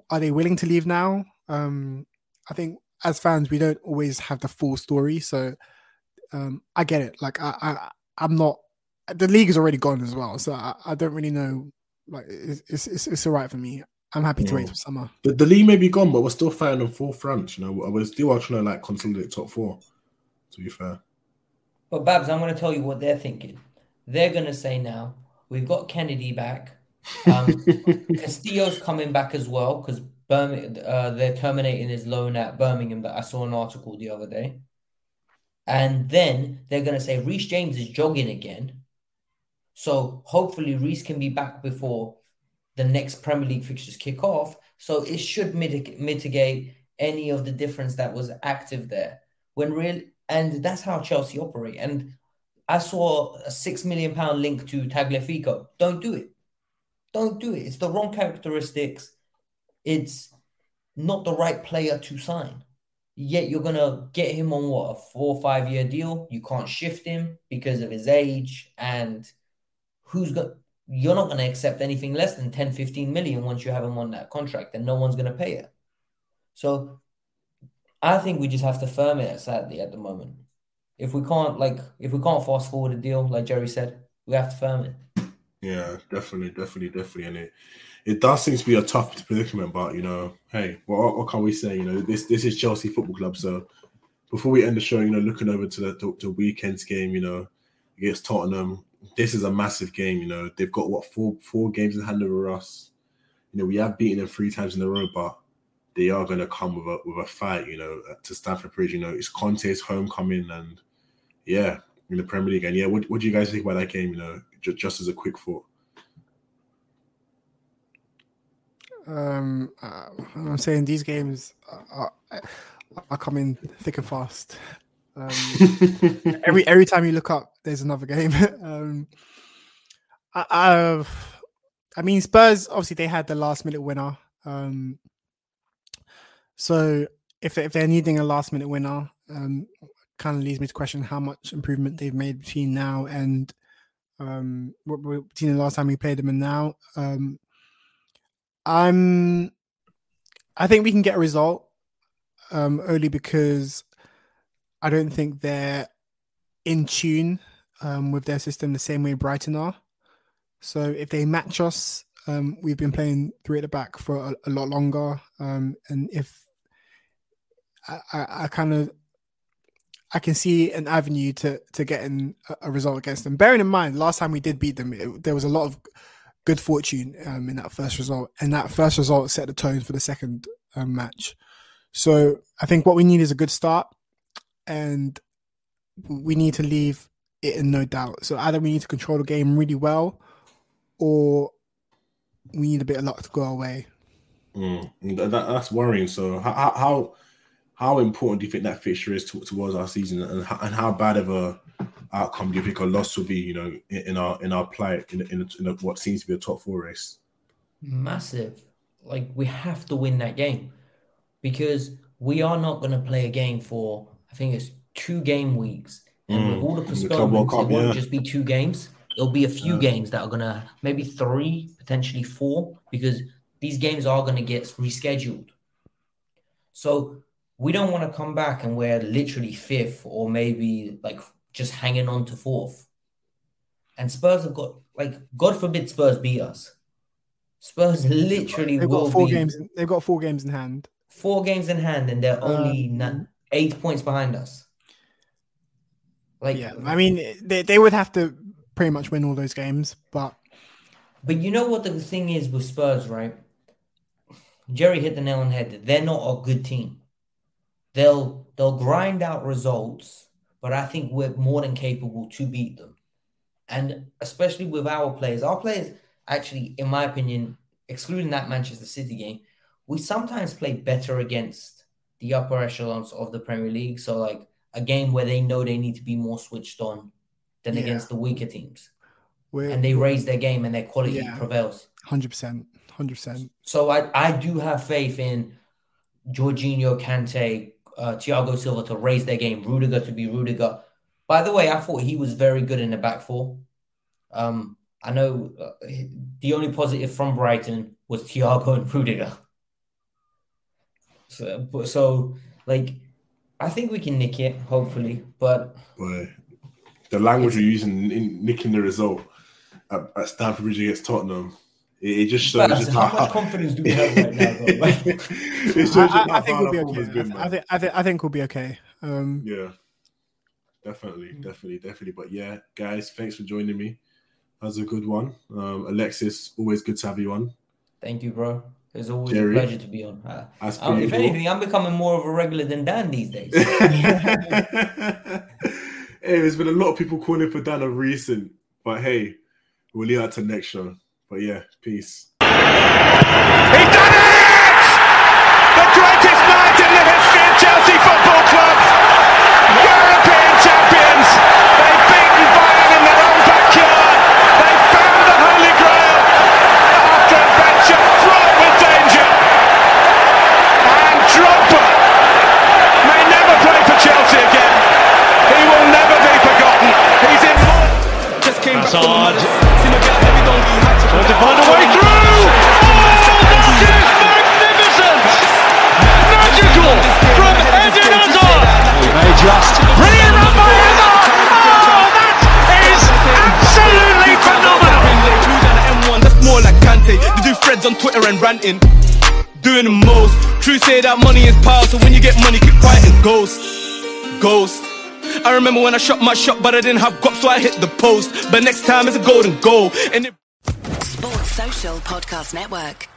S6: are they willing to leave now? Um, I think as fans, we don't always have the full story. So um, I get it. Like I, I, I'm not. The league is already gone as well, so I, I don't really know. Like it's it's, it's all right for me. I'm happy to
S4: Yeah.
S6: wait for summer.
S4: The, the league may be gone, but we're still fighting on four fronts. You know, we're still trying to like consolidate top four. To be fair,
S5: But Babs, I'm going to tell you what they're thinking. They're going to say now we've got Kennedy back. Um, Castillo's coming back as well because uh, they're terminating his loan at Birmingham. That I saw an article the other day. And then they're going to say Reece James is jogging again. So hopefully Reece can be back before the next Premier League fixtures kick off. So it should mitig- mitigate any of the difference that was active there. When real and that's how Chelsea operate. And I saw a six million pound link to Tagliafico. Don't do it. Don't do it. It's the wrong characteristics. It's not the right player to sign. Yet you're gonna get him on what a four or five year deal. You can't shift him because of his age. And who's got you're not gonna accept anything less than 10, 15 million once you have him on that contract, and no one's gonna pay it. So I think we just have to firm it sadly at the moment. If we can't like if we can't fast forward a deal, like Jerry said, we have to firm it.
S4: yeah, definitely, definitely, definitely, and it it does seem to be a tough predicament. But you know, hey, what what can we say? You know, this this is Chelsea Football Club. So before we end the show, you know, looking over to the to, to weekend's game, you know, against Tottenham, this is a massive game. You know, they've got what four four games in hand over us. You know, we have beaten them three times in a row, but they are going to come with a with a fight. You know, to Stamford Bridge. You know, it's Conte's homecoming, and yeah, in the Premier League. And yeah, what what do you guys think about that game? You know, just, just as a quick thought.
S6: Um, uh, I'm saying these games are, are, are coming thick and fast. Um, every every time you look up, there's another game. um, I, I've, I mean, Spurs obviously they had the last minute winner. Um, so if they, if they're needing a last minute winner, um, kind of leads me to question how much improvement they've made between now and um between the last time we played them and now. Um, I'm. I think we can get a result, um, only because I don't think they're in tune um, with their system the same way Brighton are. So if they match us, um, we've been playing three at the back for a, a lot longer, um, and if I, I, kind of I can see an avenue to to getting a, a result against them. Bearing in mind, last time we did beat them, it, there was a lot of good fortune um, in that first result, and that first result set the tone for the second um, match. So I think what we need is a good start, and we need to leave it in no doubt. So either we need to control the game really well, or we need a bit of luck to go away.
S4: Mm, that, that's worrying. So how how how important do you think that fixture is to, towards our season, and how, and how bad of a outcome do you think a loss will be? You know, in, in our in our play in in, in a, what seems to be a top four race.
S5: Massive. Like we have to win that game because we are not going to play a game for I think it's two game weeks, and
S4: Mm,
S5: with all the
S4: in the Club
S5: postponements,
S4: World
S5: it won't
S4: yeah.
S5: just be two games. It'll be a few
S4: Yeah.
S5: games that are gonna maybe three, potentially four, because these games are gonna get rescheduled. So we don't want to come back and we're literally fifth or maybe like just hanging on to fourth. And Spurs have got like God forbid Spurs beat us. Spurs literally
S6: They've
S5: will
S6: got four
S5: be
S6: games. They've got four games in hand.
S5: four games in hand and they're um, only na- eight points behind us. Like,
S6: yeah, I mean, they they would have to pretty much win all those games, but
S5: but you know what the thing is with Spurs, right? Jerry hit the nail on the head. They're not a good team. They'll they'll grind out results, but I think we're more than capable to beat them. And especially with our players, our players actually, in my opinion, excluding that Manchester City game, we sometimes play better against the upper echelons of the Premier League. So like a game where they know they need to be more switched on than
S6: Yeah.
S5: against the weaker teams.
S6: we're
S5: And they raise their game and their quality
S6: Yeah.
S5: prevails.
S6: hundred percent, hundred percent.
S5: So I, I do have faith in Jorginho, Kante, uh, Thiago Silva to raise their game, Rudiger to be Rudiger. By the way, I thought he was very good in the back four. Um, I know uh, the only positive from Brighton was Thiago and Rudiger. So, so like, I think we can nick it, hopefully. But
S4: Boy, the language we're using in nicking the result at, at Stamford Bridge against Tottenham, it, it just shows
S5: Spurs,
S4: just
S5: how
S4: how,
S5: much confidence do we have right now? Though? Like,
S4: it shows
S6: I, I, I think we'll be
S4: our form has
S6: okay.
S4: been,
S6: I,
S4: man.
S6: think I think I think we'll be okay. Um,
S4: Yeah, definitely, definitely, definitely. But yeah, guys, thanks for joining me. That was a good one. Um, Alexis, always good to have you on.
S5: Thank you, bro. It's always
S4: Jerry,
S5: a pleasure to be on. Uh,
S4: as
S5: uh, if anything, I'm becoming more of a regular than Dan these days.
S4: Hey, there's been a lot of people calling for Dan of recent, but hey, we'll leave that to next show. But yeah, peace.
S2: He done it! The greatest night in the history of Chelsea Football Club. European champions. They've beaten Bayern in their own backyard. They found the Holy Grail after a venture fraught with danger. And Drogba may never play for Chelsea again. He will never be forgotten. He's in. Just came back threads on Twitter and ranting. Doing the most. True say that money is power, so when you get money, keep quiet and ghost. Ghost. I remember when I shot my shot, but I didn't have guap, so I hit the post. But next time it's a golden goal. And it
S7: Sports Social Podcast Network.